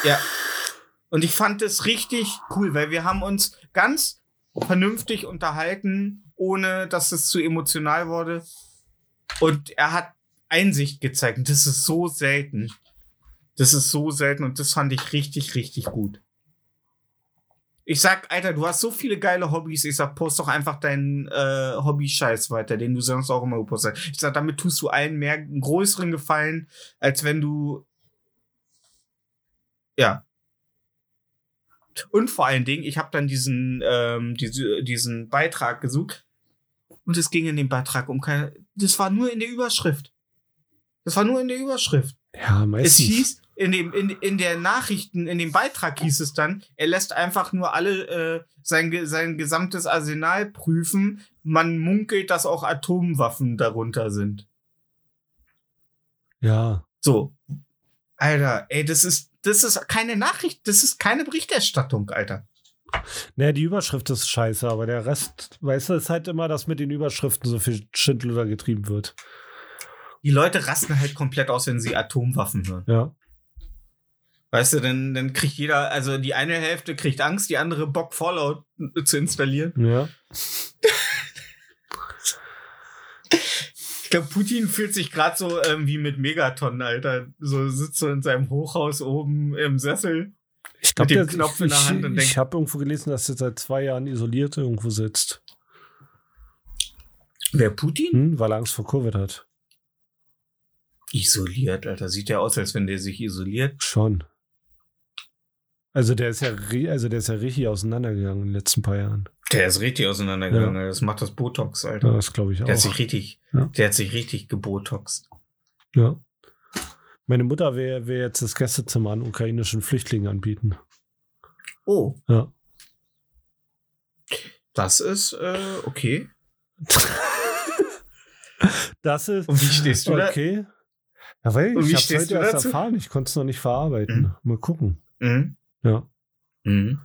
S2: ja. Und ich fand es richtig cool, weil wir haben uns ganz vernünftig unterhalten, ohne dass es zu emotional wurde. Und er hat Einsicht gezeigt. Und das ist so selten. Das ist so selten und das fand ich richtig, richtig gut. Ich sag, Alter, du hast so viele geile Hobbys. Ich sag, post doch einfach deinen äh, Hobby-Scheiß weiter, den du sonst auch immer gepostet hast. Ich sag, damit tust du allen mehr einen größeren Gefallen, als wenn du ja. Und vor allen Dingen, ich habe dann diesen, ähm, diese, diesen Beitrag gesucht und es ging in dem Beitrag um keine. Das war nur in der Überschrift. Das war nur in der Überschrift.
S3: Ja,
S2: Es
S3: meistens.
S2: hieß, in, dem, in, in der Nachrichten, in dem Beitrag hieß es dann, er lässt einfach nur alle äh, sein, sein gesamtes Arsenal prüfen. Man munkelt, dass auch Atomwaffen darunter sind.
S3: ja.
S2: So. Alter, ey, das ist, das ist keine Nachricht, das ist keine Berichterstattung, Alter.
S3: Naja, die Überschrift ist scheiße, aber der Rest, weißt du, ist halt immer, dass mit den Überschriften so viel Schindluder getrieben wird.
S2: Die Leute rasten halt komplett aus, wenn sie Atomwaffen hören.
S3: Ja.
S2: Weißt du, dann, dann kriegt jeder, also die eine Hälfte kriegt Angst, die andere Bock Fallout zu installieren.
S3: Ja.
S2: Ich glaube, Putin fühlt sich gerade so ähm, wie mit Megaton, Alter. So sitzt so in seinem Hochhaus oben im Sessel.
S3: Ich glaube,
S2: dem
S3: der-
S2: Knopf
S3: ich,
S2: in der Hand und
S3: ich,
S2: denkt-
S3: ich habe irgendwo gelesen, dass er seit zwei Jahren isoliert irgendwo sitzt.
S2: Wer Putin?
S3: Hm, weil er Angst vor Covid hat.
S2: Isoliert, Alter. Sieht ja aus, als wenn der sich isoliert.
S3: Schon. Also der ist ja, also der ist ja richtig auseinandergegangen in den letzten paar Jahren.
S2: Der ist richtig auseinandergegangen. Alter. Das macht das Botox,
S3: Ja,
S2: Alter.
S3: das glaube ich
S2: der hat
S3: auch.
S2: sich richtig,
S3: Ja.
S2: der hat sich richtig gebotoxt.
S3: Ja. Meine Mutter will, will jetzt das Gästezimmer an ukrainischen Flüchtlingen anbieten.
S2: Oh,
S3: Ja.
S2: das ist äh, okay.
S3: Das ist
S2: Und wie stehst du
S3: okay. Ja, weil
S2: Und wie
S3: ich habe heute erst
S2: dazu?
S3: erfahren, ich konnte es noch nicht verarbeiten.
S2: Mhm.
S3: Mal gucken.
S2: da? Mhm.
S3: Ja.
S2: Mhm.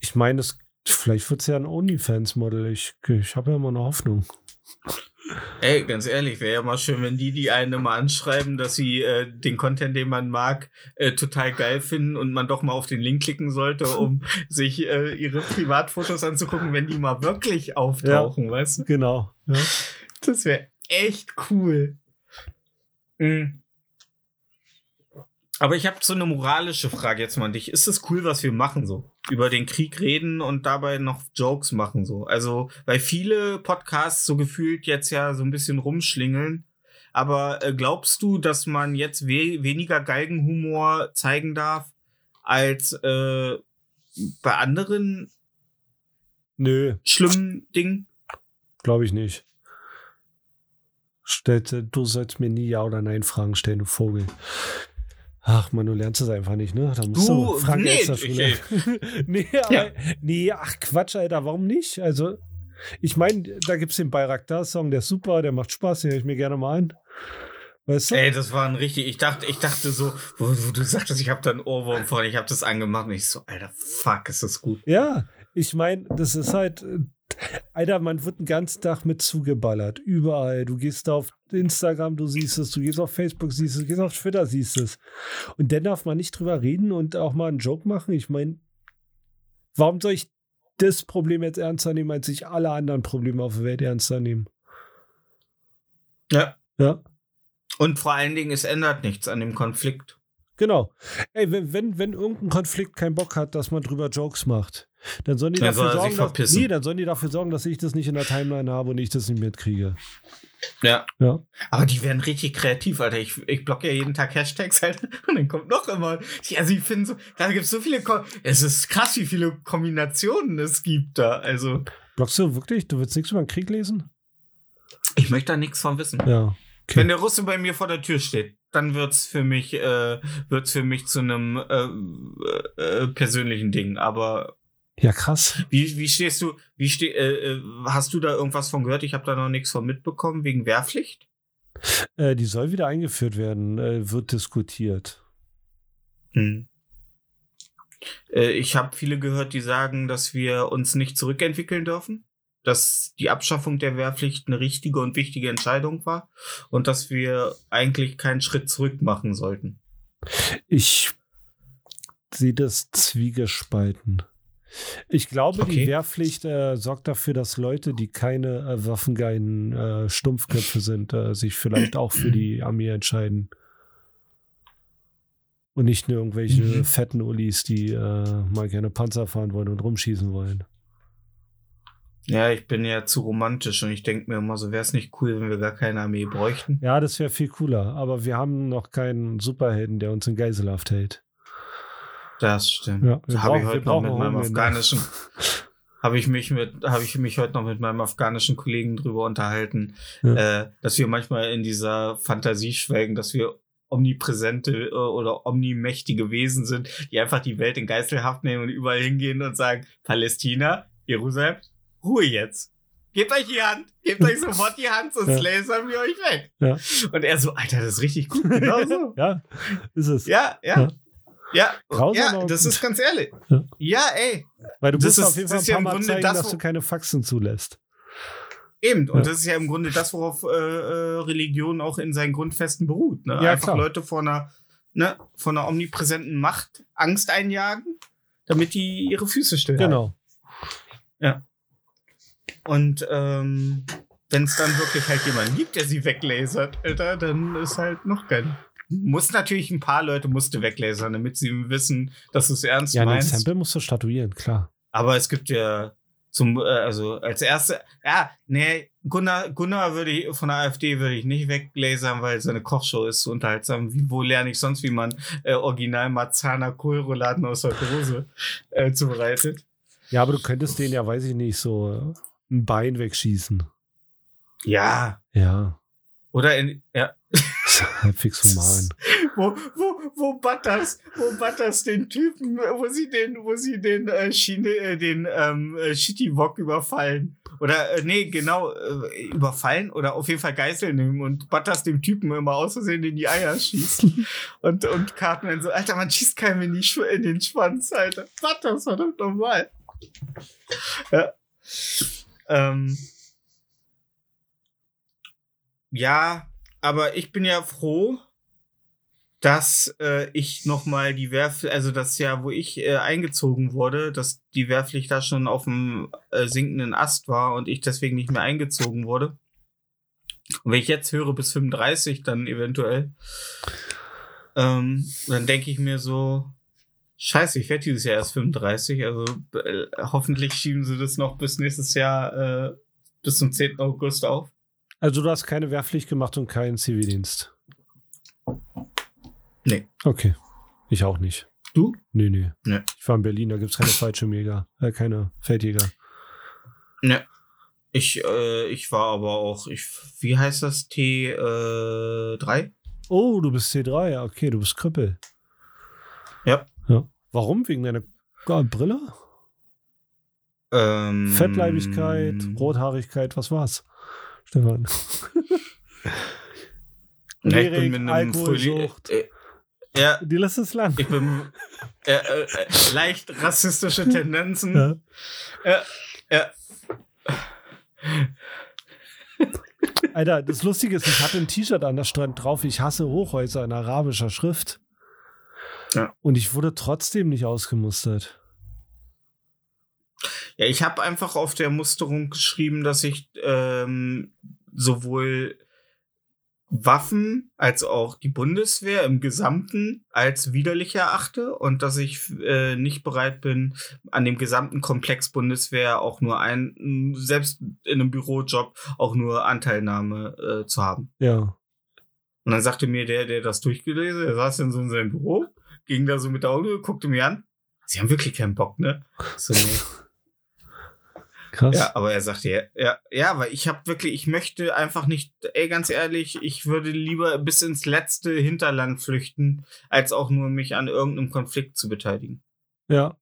S3: Ich meine, es- vielleicht wird es ja ein OnlyFans-Model. Ich, ich habe ja immer eine Hoffnung.
S2: Ey, ganz ehrlich, wäre ja mal schön, wenn die die einen mal anschreiben, dass sie äh, den Content, den man mag, äh, total geil finden und man doch mal auf den Link klicken sollte, um sich äh, ihre Privatfotos anzugucken, wenn die mal wirklich auftauchen, weißt du?
S3: Genau. Ja.
S2: Das wäre echt cool. Mhm. Aber ich habe so eine moralische Frage jetzt mal an dich. Ist es cool, was wir machen so? Über den Krieg reden und dabei noch Jokes machen so. Also, weil viele Podcasts so gefühlt jetzt ja so ein bisschen rumschlingeln. Aber äh, glaubst du, dass man jetzt we weniger Galgenhumor zeigen darf, als äh, bei anderen
S3: Nö,
S2: schlimmen Dingen?
S3: glaube ich nicht. Stellt, du sollst mir nie Ja oder Nein Fragen stellen, du Vogel. Ach man, du lernst es einfach nicht, ne? Da musst
S2: Du,
S3: du Frank
S2: nee,
S3: Elster Schule. nee, aber, nee, ach Quatsch, Alter, warum nicht? Also, ich meine, da gibt's den Bayraktar-Song, der ist super, der macht Spaß, den höre ich mir gerne mal an. Weißt du?
S2: Ey, das war ein richtig. Ich dachte, ich dachte so, wo, wo du sagtest, ich habe da einen Ohrwurm von, ich habe das angemacht und ich so, Alter, fuck, ist das gut.
S3: Ja, ich meine, das ist halt, äh, Alter, man wird den ganzen Tag mit zugeballert. Überall. Du gehst auf Instagram, du siehst es, du gehst auf Facebook, siehst es, du gehst auf Twitter, siehst es. Und dann darf man nicht drüber reden und auch mal einen Joke machen. Ich meine, warum soll ich das Problem jetzt ernster nehmen, als ich alle anderen Probleme auf der Welt ernster nehmen?
S2: Ja.
S3: Ja.
S2: Und vor allen Dingen, es ändert nichts an dem Konflikt.
S3: Genau. Ey, wenn, wenn, wenn irgendein Konflikt keinen Bock hat, dass man drüber Jokes macht, dann sollen die
S2: Dann
S3: dafür
S2: soll
S3: sorgen, dass, nee, dann sollen die dafür sorgen, dass ich das nicht in der Timeline habe und ich das nicht mitkriege.
S2: Ja.
S3: Ja.
S2: Aber die werden richtig kreativ, Alter. Ich, ich blocke ja jeden Tag Hashtags halt und dann kommt noch immer. Also ich finde so, da gibt es so viele. Ko es ist krass, wie viele Kombinationen es gibt da. Also
S3: Blockst du wirklich? Du willst nichts über den Krieg lesen?
S2: ich möchte da nichts von wissen.
S3: Ja. Okay.
S2: Wenn der Russe bei mir vor der Tür steht, dann wird's für mich, äh, wird's für mich zu einem äh, äh, persönlichen Ding. Aber
S3: Ja, krass.
S2: wie, wie stehst du, wie steh, äh, äh, hast du da irgendwas von gehört? Ich habe da noch nichts von mitbekommen wegen Wehrpflicht.
S3: Äh, die soll wieder eingeführt werden, äh, wird diskutiert.
S2: Hm. Äh, ich habe viele gehört, die sagen, dass wir uns nicht zurückentwickeln dürfen, dass die Abschaffung der Wehrpflicht eine richtige und wichtige Entscheidung war und dass wir eigentlich keinen Schritt zurück machen sollten.
S3: Ich sehe das zwiegespalten. Ich glaube, die
S2: Okay.
S3: Wehrpflicht äh, sorgt dafür, dass Leute, die keine äh, waffengeilen äh, Stumpfköpfe sind, äh, sich vielleicht auch für die Armee entscheiden. Und nicht nur irgendwelche
S2: Mhm.
S3: fetten Ulis, die äh, mal gerne Panzer fahren wollen und rumschießen wollen.
S2: Ja, ich bin ja zu romantisch und ich denke mir immer so, wäre es nicht cool, wenn wir gar keine Armee bräuchten.
S3: Ja, das wäre viel cooler. Aber wir haben noch keinen Superhelden, der uns in Geiselhaft hält.
S2: Das stimmt.
S3: Ja,
S2: Da habe ich heute noch mit meinem afghanischen, habe ich mich mit, habe ich mich heute noch mit meinem afghanischen Kollegen drüber unterhalten,
S3: Ja.
S2: äh, dass wir manchmal in dieser Fantasie schwelgen, dass wir omnipräsente äh, oder omnimächtige Wesen sind, die einfach die Welt in Geiselhaft nehmen und überall hingehen und sagen, Palästina, Jerusalem, Ruhe jetzt. Gebt euch die Hand, gebt euch sofort die Hand, sonst
S3: Ja.
S2: lasern wir euch weg.
S3: Ja.
S2: Und er so, Alter, das ist richtig gut, genau so.
S3: Ja, ist es.
S2: Ja, ja.
S3: Ja.
S2: Ja,
S3: Grausam,
S2: ja, das
S3: gut.
S2: ist ganz ehrlich.
S3: Ja.
S2: Ja, ey.
S3: Weil du musst
S2: ist-
S3: auf jeden Fall ein
S2: ja
S3: paar
S2: im
S3: Mal
S2: Grunde
S3: zeigen,
S2: das,
S3: dass du keine Faxen zulässt.
S2: Eben. Und
S3: Ja.
S2: das ist ja im Grunde das, worauf äh, äh, Religion auch in seinen Grundfesten beruht. Ne?
S3: Ja,
S2: Einfach
S3: klar.
S2: Leute vor einer, ne, von einer omnipräsenten Macht Angst einjagen, damit die ihre Füße still
S3: Genau.
S2: Und ähm, wenn es dann wirklich halt jemanden gibt, der sie weglasert, Alter, dann ist halt noch geil. Muss natürlich ein paar Leute musste weglasern, damit sie wissen, dass du es ernst
S3: Ja, ein
S2: meinst.
S3: Exempel musst du statuieren, klar.
S2: Aber es gibt ja zum, äh, also als erste, ja, nee, Gunnar, Gunnar würde ich, von der AfD würde ich nicht weglasern, weil seine Kochshow ist so unterhaltsam. Wie, wo lerne ich sonst, wie man äh, original Marzahner Kohlrouladen aus der Dose äh, zubereitet?
S3: Ja, aber du könntest den ja, weiß ich nicht, so äh, ein Bein wegschießen.
S2: Ja.
S3: Ja,
S2: Oder in, ja,
S3: halbwegs human.
S2: wo, wo, wo Butters, wo Butters den Typen, wo sie den, wo sie den, äh, Schiene, äh, den, ähm, äh, Shitty Wok überfallen. Oder, äh, nee, genau, äh, überfallen oder auf jeden Fall Geiseln nehmen und Butters dem Typen immer aus Versehen in die Eier schießt. und, und Cartman so, Alter, man schießt keinem in, die in den Schwanz, Alter. Butters, verdammt normal. Ja. Ähm, ja, aber ich bin ja froh, dass äh, ich noch mal die Wehrpflicht, also das Jahr, wo ich äh, eingezogen wurde, dass die Wehrpflicht da schon auf dem äh, sinkenden Ast war und ich deswegen nicht mehr eingezogen wurde. Und wenn ich jetzt höre bis 35 dann eventuell, ähm, dann denke ich mir so, scheiße, ich werde dieses Jahr erst 35, also äh, hoffentlich schieben sie das noch bis nächstes Jahr, äh, bis zum 10. August auf.
S3: Also du hast keine Wehrpflicht gemacht und keinen Zivildienst.
S2: Nee.
S3: Okay. Ich auch nicht.
S2: Du?
S3: Nee, nee.
S2: Nee.
S3: Ich war in Berlin, da gibt es keine Fallschirmjäger, äh, keine Feldjäger.
S2: Ne. Ich, äh, ich war aber auch, ich, wie heißt das? T äh, 3?
S3: Oh, du bist C3, ja, okay, du bist Krüppel.
S2: Ja.
S3: Ja. Warum? Wegen deiner Brille?
S2: Ähm,
S3: Fettleibigkeit, Rothaarigkeit, was war's? Stefan.
S2: Ja, ich bin mit einem Frühling.
S3: Alkoholsucht.
S2: Äh, ja,
S3: Die lässt es lang.
S2: ich bin äh, äh, äh, leicht rassistische Tendenzen.
S3: Ja.
S2: Ja, ja.
S3: Alter, das Lustige ist, ich hatte ein T-Shirt an der Strand drauf, ich hasse Hochhäuser in arabischer Schrift.
S2: Ja.
S3: Und ich wurde trotzdem nicht ausgemustert.
S2: Ja, ich habe einfach auf der Musterung geschrieben, dass ich ähm, sowohl Waffen als auch die Bundeswehr im Gesamten als widerlich erachte und dass ich äh, nicht bereit bin, an dem gesamten Komplex Bundeswehr auch nur ein, selbst in einem Bürojob, auch nur Anteilnahme äh, zu haben.
S3: Ja.
S2: Und dann sagte mir der, der das durchgelesen, hat, er saß dann so in seinem Büro, ging da so mit der Augen, guckte mir an. Sie haben wirklich keinen Bock, ne? So.
S3: Krass.
S2: Ja, aber er sagte ja, ja, ja, weil ich habe wirklich, ich möchte einfach nicht, ey, ganz ehrlich, ich würde lieber bis ins letzte Hinterland flüchten, als auch nur mich an irgendeinem Konflikt zu beteiligen.
S3: ja.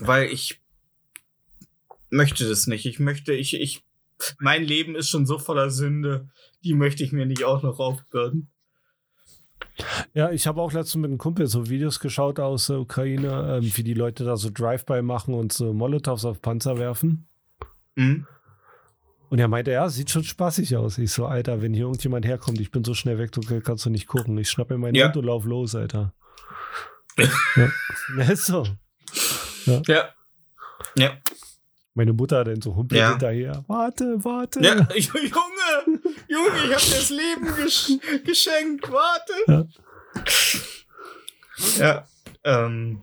S2: Weil ich möchte das nicht. Ich möchte, ich, ich, mein Leben ist schon so voller Sünde, die möchte ich mir nicht auch noch aufbürden.
S3: Ja, ich habe auch letztens mit einem Kumpel so Videos geschaut aus der Ukraine, ähm, wie die Leute da so Drive-by machen und so Molotovs auf Panzer werfen.
S2: Hm?
S3: Und er meinte, ja, sieht schon spaßig aus. Ich so, Alter, wenn hier irgendjemand herkommt, ich bin so schnell weg, du kannst du nicht gucken. Ich schnapp mir meinen
S2: Ja.
S3: Hund und lauf los, Alter. ja. ja, ist so.
S2: Ja. Ja.
S3: Meine Mutter dann so humpelt
S2: Ja.
S3: hinterher. Warte, warte.
S2: Ja, Junge, Junge, ich hab dir das Leben gesch geschenkt, warte. Ja, ähm,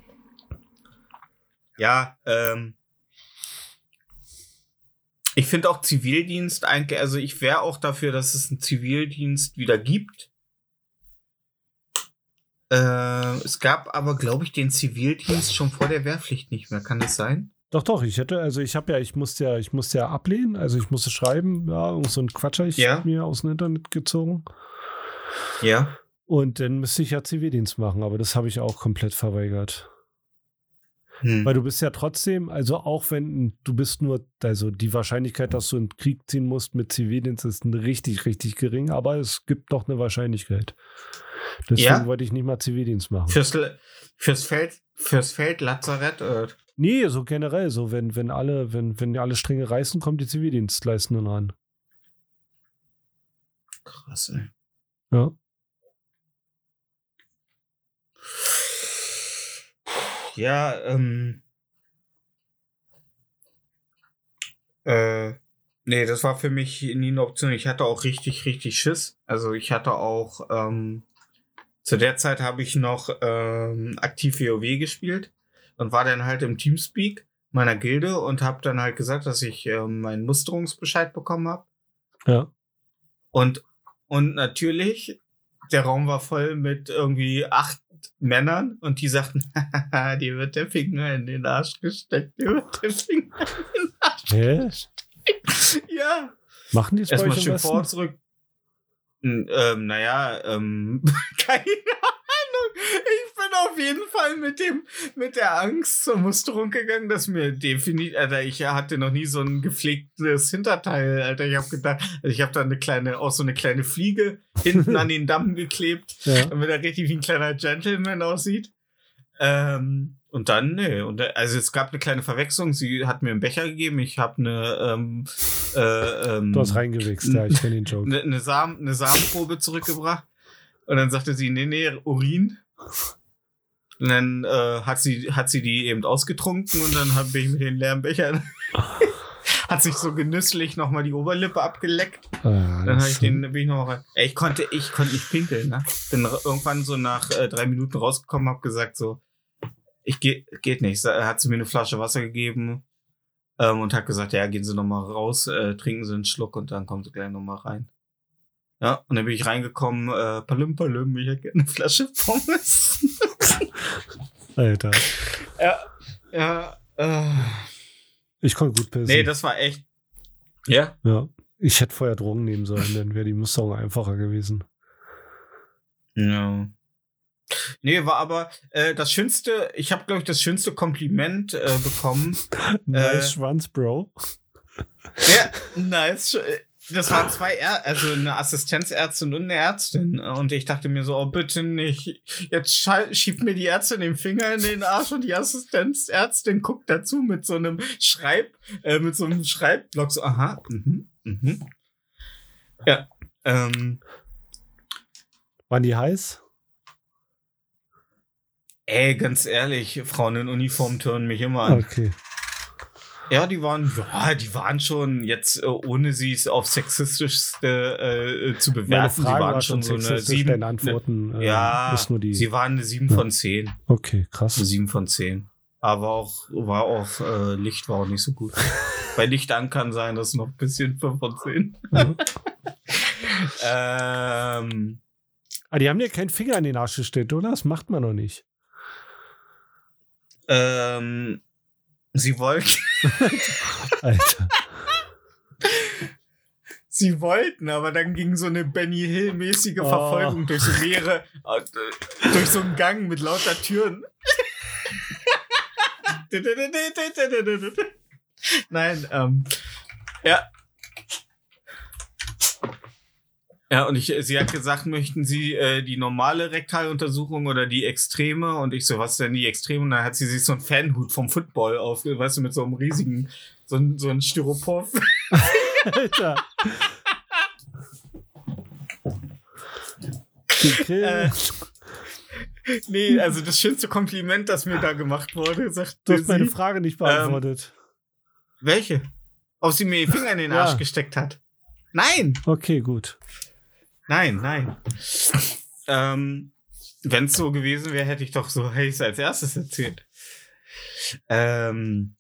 S2: ja, ähm, ich finde auch Zivildienst eigentlich, also ich wäre auch dafür, dass es einen Zivildienst wieder gibt. Äh, es gab aber, glaube ich, den Zivildienst schon vor der Wehrpflicht nicht mehr. Kann das sein?
S3: Doch, doch, ich hätte, also ich habe ja, ich musste ja, ich musste ja ablehnen, also ich musste schreiben, ja, irgend so ein Quatsch hab ich
S2: Ja.
S3: mir aus dem Internet gezogen.
S2: Ja.
S3: Und dann müsste ich ja Zivildienst machen, aber das habe ich auch komplett verweigert.
S2: Hm.
S3: Weil du bist ja trotzdem, also auch wenn du bist nur, also die Wahrscheinlichkeit, dass du in den Krieg ziehen musst mit Zivildienst ist richtig, richtig gering, aber es gibt doch eine Wahrscheinlichkeit. Deswegen
S2: Ja.
S3: wollte ich nicht mal Zivildienst machen.
S2: Fürs, fürs Feld, fürs Feldlazarett, äh,
S3: nee, so generell, so wenn, wenn alle, wenn, wenn alle Stränge reißen, kommt die Zivildienstleistenden ran.
S2: krass, ey.
S3: Ja.
S2: Ja, ähm. Äh, nee, das war für mich nie eine Option. Ich hatte auch richtig, richtig Schiss. Also ich hatte auch, ähm, zu der Zeit habe ich noch ähm, aktiv WoW gespielt und war dann halt im Teamspeak meiner Gilde und habe dann halt gesagt, dass ich ähm, meinen Musterungsbescheid bekommen habe.
S3: Ja.
S2: Und, und natürlich, der Raum war voll mit irgendwie acht Männern und die sagten, dir wird der Finger in den Arsch gesteckt, dir wird der Finger in den Arsch
S3: Hä?
S2: Ja.
S3: Machen die es
S2: Erstmal schön vor, zurück. N- Ähm, naja, ähm, keine Ahnung. Ich bin auf jeden Fall mit dem, mit der Angst zur Musterung gegangen, dass mir definitiv, Alter, ich hatte noch nie so ein gepflegtes Hinterteil, Alter. Ich habe gedacht, also ich habe da eine kleine, auch so eine kleine Fliege hinten an den Damm geklebt,
S3: Ja.
S2: damit er richtig wie ein kleiner Gentleman aussieht. Ähm, und dann, nee, und also es gab eine kleine Verwechslung. Sie hat mir einen Becher gegeben. Ich habe eine, ähm, äh, ähm,
S3: Du hast reingewichst, ja, ich kenne den Joke.
S2: eine, eine, Samen, eine Samenprobe zurückgebracht. Und dann sagte sie, nee, nee, Urin. Und dann äh, hat, sie, hat sie die eben ausgetrunken und dann habe ich mit den leeren Bechern hat sich so genüsslich nochmal die Oberlippe abgeleckt.
S3: Ah,
S2: Dann habe ich den, bin ich noch rein. Ey, ich konnte, ich konnte nicht pinkeln, ne? Bin irgendwann so nach äh, drei Minuten rausgekommen, habe gesagt so, ich geh, geht nicht. Hat sie mir eine Flasche Wasser gegeben ähm, und hat gesagt, ja, gehen Sie noch mal raus, äh, trinken Sie einen Schluck und dann kommen Sie gleich noch mal rein. Ja, und dann bin ich reingekommen, äh, Palim Palim, ich hätte gerne eine Flasche Pommes.
S3: Alter.
S2: ja, ja, äh,
S3: Ich konnte gut pissen.
S2: nee, das war echt. Ja?
S3: ja. Ich hätte vorher Drogen nehmen sollen, dann wäre die Musterung einfacher gewesen.
S2: Ja. Nee, war aber äh, das schönste, ich habe, glaube ich, das schönste Kompliment äh, bekommen.
S3: Nice Schwanz, Bro.
S2: Ja, nice. Das waren zwei, Är also eine Assistenzärztin und eine Ärztin. Und ich dachte mir so, oh bitte nicht. Jetzt schiebt mir die Ärztin den Finger in den Arsch und die Assistenzärztin guckt dazu mit so einem Schreib, äh, mit so einem Schreibblock so, aha, mhm, mhm. Ja. Ähm,
S3: Waren die heiß?
S2: ey, ganz ehrlich, Frauen in Uniform tören mich immer an.
S3: Okay.
S2: Ja, die waren, ja, die waren schon jetzt, äh, ohne sie es auf sexistischste äh, zu
S3: Meine
S2: bewerten,
S3: Frage
S2: waren
S3: war
S2: schon
S3: schon
S2: so eine
S3: sexistisch,
S2: sieben.
S3: deine Antworten
S2: ne,
S3: äh,
S2: ja,
S3: die.
S2: sie waren eine 7
S3: Ja.
S2: von 10.
S3: okay, krass.
S2: Eine 7 von 10. Aber auch, war auch, äh, Licht war auch nicht so gut. Bei Licht an kann sein, dass noch ein bisschen 5 von 10.
S3: Mhm.
S2: ähm,
S3: Ah, die haben dir keinen Finger in den Arsch gestellt, oder? Das macht man noch nicht.
S2: ähm, sie wollten,
S3: Alter.
S2: sie wollten, aber dann ging so eine Benny Hill-mäßige
S3: Oh.
S2: Verfolgung durch so mehrere, durch so einen Gang mit lauter Türen. Nein, ähm, ja. Ja, und ich, sie hat gesagt, möchten Sie äh, die normale Rektaluntersuchung oder die Extreme? Und ich so, was denn die Extreme? Und dann hat sie sich so einen Fanhut vom Football auf, weißt du, mit so einem riesigen, so ein, so ein Styropor.
S3: Alter. Die.
S2: Äh, nee, also das schönste Kompliment, das mir da gemacht wurde, sagt
S3: du hast meine
S2: sie.
S3: Frage nicht beantwortet.
S2: Welche? Ob sie mir den Finger in den
S3: Ja.
S2: Arsch gesteckt hat? Nein,
S3: okay, gut.
S2: Nein, nein. ähm, Wenn es so gewesen wäre, hätte ich doch so hey, als erstes erzählt. Ähm,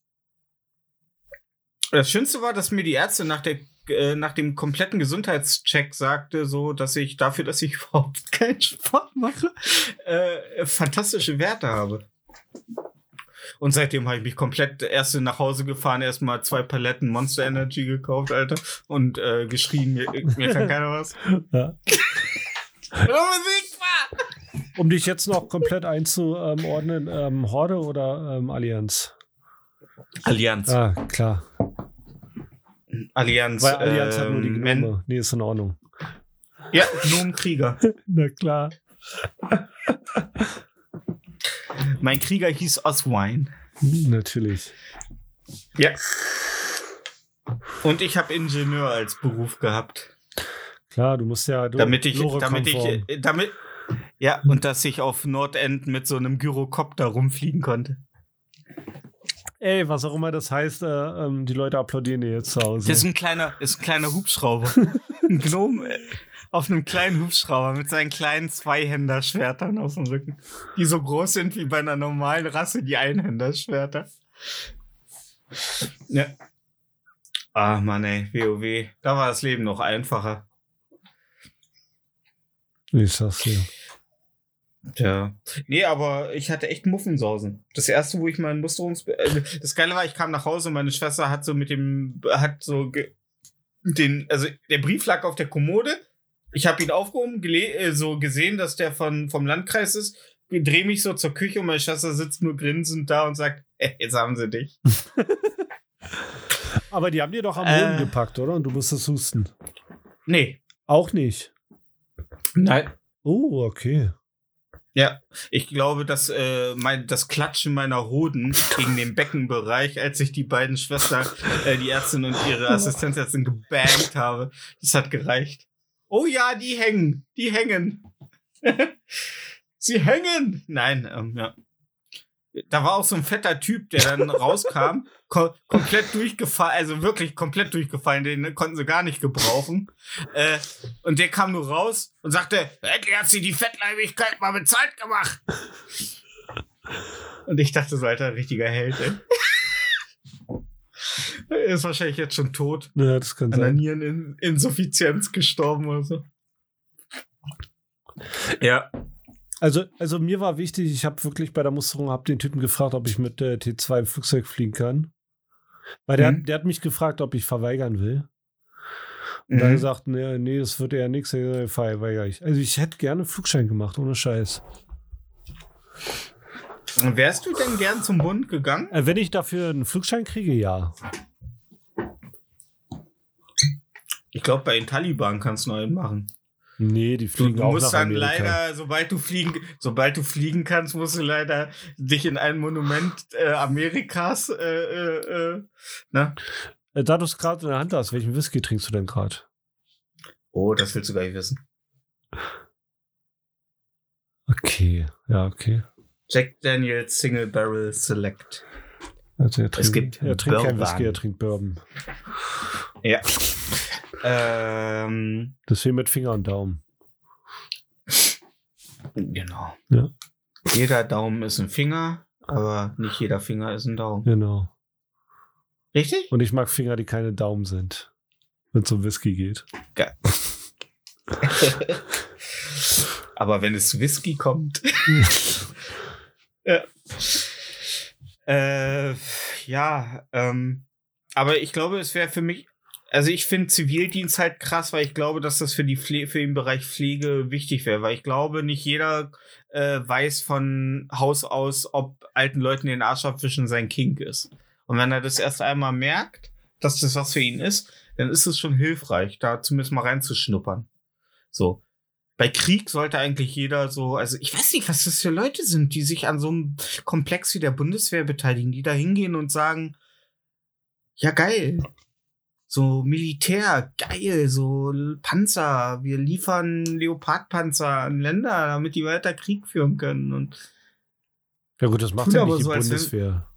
S2: das Schönste war, dass mir die Ärzte nach der äh, nach dem kompletten Gesundheitscheck sagte, so, dass ich dafür, dass ich überhaupt keinen Sport mache, äh, fantastische Werte habe. Und seitdem habe ich mich komplett erst nach Hause gefahren, erstmal zwei Paletten Monster Energy gekauft, Alter, und äh, geschrien, mir, mir kann keiner was.
S3: Ja. Um dich jetzt noch komplett einzuordnen, ähm, Horde oder ähm, Allianz?
S2: Allianz.
S3: Ah, klar.
S2: Allianz.
S3: Weil Allianz hat nur die
S2: ähm,
S3: Gnome. Nee, ist in Ordnung.
S2: Ja, Gnomenkrieger.
S3: Na klar.
S2: mein Krieger hieß Oswine.
S3: Natürlich.
S2: Ja. Und ich habe Ingenieur als Beruf gehabt.
S3: Klar, du musst ja. Du,
S2: damit ich,
S3: Lore
S2: damit ich,
S3: konform.
S2: damit, ja, und dass ich auf Nordend mit so einem Gyrokopter rumfliegen konnte.
S3: Ey, was auch immer das heißt, äh, ähm, die Leute applaudieren dir jetzt zu Hause.
S2: Das ist ein kleiner, ist ein kleiner Hubschrauber. ein Gnome äh, auf einem kleinen Hubschrauber mit seinen kleinen Zweihänderschwertern auf dem Rücken. Die so groß sind wie bei einer normalen Rasse, die Einhänderschwerter. Ja. Ah, Mann, ey, WoW. Da war das Leben noch einfacher.
S3: ich sag's dir.
S2: Ja. Nee, aber ich hatte echt Muffensausen. Das erste, wo ich meinen Musterungs... äh, Das Geile war, ich kam nach Hause und meine Schwester hat so mit dem... Hat so... Den, also der Brief lag auf der Kommode. Ich habe ihn aufgehoben, äh, so gesehen, dass der von, vom Landkreis ist. Drehe mich so zur Küche und meine Schwester sitzt nur grinsend da und sagt, äh, jetzt haben sie dich.
S3: Aber die haben dir doch am
S2: Äh.
S3: Boden gepackt, oder? Und du musstest husten.
S2: Nee.
S3: Auch nicht.
S2: Nein.
S3: Oh, okay.
S2: Ja, ich glaube, dass äh, mein, das Klatschen meiner Hoden gegen den Beckenbereich, als ich die beiden Schwestern, äh, die Ärztin und ihre Assistenzärztin gebangt habe, das hat gereicht. Oh ja, die hängen, die hängen. Sie hängen. Nein, ähm, ja. Da war auch so ein fetter Typ, der dann rauskam, ko komplett durchgefallen, also wirklich komplett durchgefallen, den konnten sie gar nicht gebrauchen. Äh, und der kam nur raus und sagte, endlich hat sie die Fettleibigkeit mal bezahlt gemacht. Und ich dachte so, alter, richtiger Held, ey. Er ist wahrscheinlich jetzt schon tot.
S3: Ja, das kann
S2: An der
S3: sein.
S2: Niereninsuffizienz gestorben oder so. Ja.
S3: Also, also mir war wichtig, ich habe wirklich bei der Musterung hab den Typen gefragt, ob ich mit der T2 im Flugzeug fliegen kann. Weil der,
S2: Mhm.
S3: hat, der hat mich gefragt, ob ich verweigern will. Und dann
S2: Mhm.
S3: gesagt, nee, nee, das wird eher nichts, verweigere ich. Also ich hätte gerne Flugschein gemacht, ohne Scheiß.
S2: Wärst du denn gern zum Bund gegangen?
S3: Äh, wenn ich dafür einen Flugschein kriege, ja.
S2: Ich glaube, bei den Taliban kannst du noch einen machen.
S3: Nee, die
S2: Du,
S3: fliegen
S2: du
S3: auch
S2: musst
S3: nach
S2: dann
S3: Amerika.
S2: leider, sobald du fliegen, sobald du fliegen kannst, musst du leider dich in ein Monument äh, Amerikas, äh, äh, äh, ne?
S3: Äh, Da du es gerade in der Hand hast, welchen Whisky trinkst du denn gerade?
S2: Oh, das willst du gar nicht wissen.
S3: Okay, ja, okay.
S2: Jack Daniels Single Barrel Select.
S3: Also er trinkt,
S2: gibt
S3: er trinkt kein. Whisky, er trinkt Bourbon.
S2: Ja. Ähm,
S3: Das wie mit Finger und Daumen.
S2: genau.
S3: Ja.
S2: Jeder Daumen ist ein Finger, aber nicht jeder Finger ist ein Daumen.
S3: Genau.
S2: Richtig?
S3: Und ich mag Finger, die keine Daumen sind. Wenn es um Whisky geht.
S2: aber wenn es zu Whisky kommt. ja. Äh, ja, ähm, aber ich glaube, es wäre für mich, also ich finde Zivildienst halt krass, weil ich glaube, dass das für die Pfle für den Bereich Pflege wichtig wäre, weil ich glaube, nicht jeder äh, weiß von Haus aus, ob alten Leuten den Arsch abwischen sein Kink ist. Und wenn er das erst einmal merkt, dass das was für ihn ist, dann ist es schon hilfreich, da zumindest mal reinzuschnuppern. So. Bei Krieg sollte eigentlich jeder so, also ich weiß nicht, was das für Leute sind, die sich an so einem Komplex wie der Bundeswehr beteiligen, die da hingehen und sagen, ja geil, so Militär, geil, so Panzer, wir liefern Leopardpanzer an Länder, damit die weiter Krieg führen können und
S3: Ja gut, das macht ja nicht die
S2: so,
S3: Bundeswehr.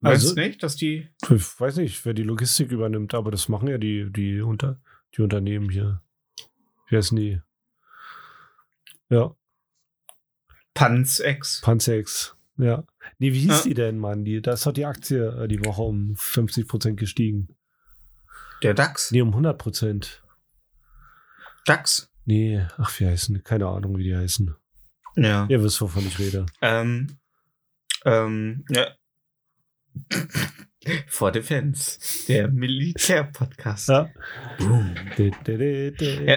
S2: weißt
S3: Also-
S2: nicht, dass die
S3: Ich weiß nicht, wer die Logistik übernimmt, aber das machen ja die, die, unter, die Unternehmen hier. Wie heißen die? Ja,
S2: Panzex.
S3: Panzex. Ja. Nee, wie hieß
S2: Ja.
S3: die denn, Mann? Die, da ist doch die Aktie äh, die Woche um 50% gestiegen.
S2: Der DAX.
S3: Nee, um 100%.
S2: DAX.
S3: Nee, ach, wie heißen? Keine Ahnung, wie die heißen.
S2: Ja.
S3: Ihr wisst, wovon ich rede.
S2: Ähm, ähm, ja. For Defense, der Militär-Podcast.
S3: Ja.
S2: Boom.
S3: Ja,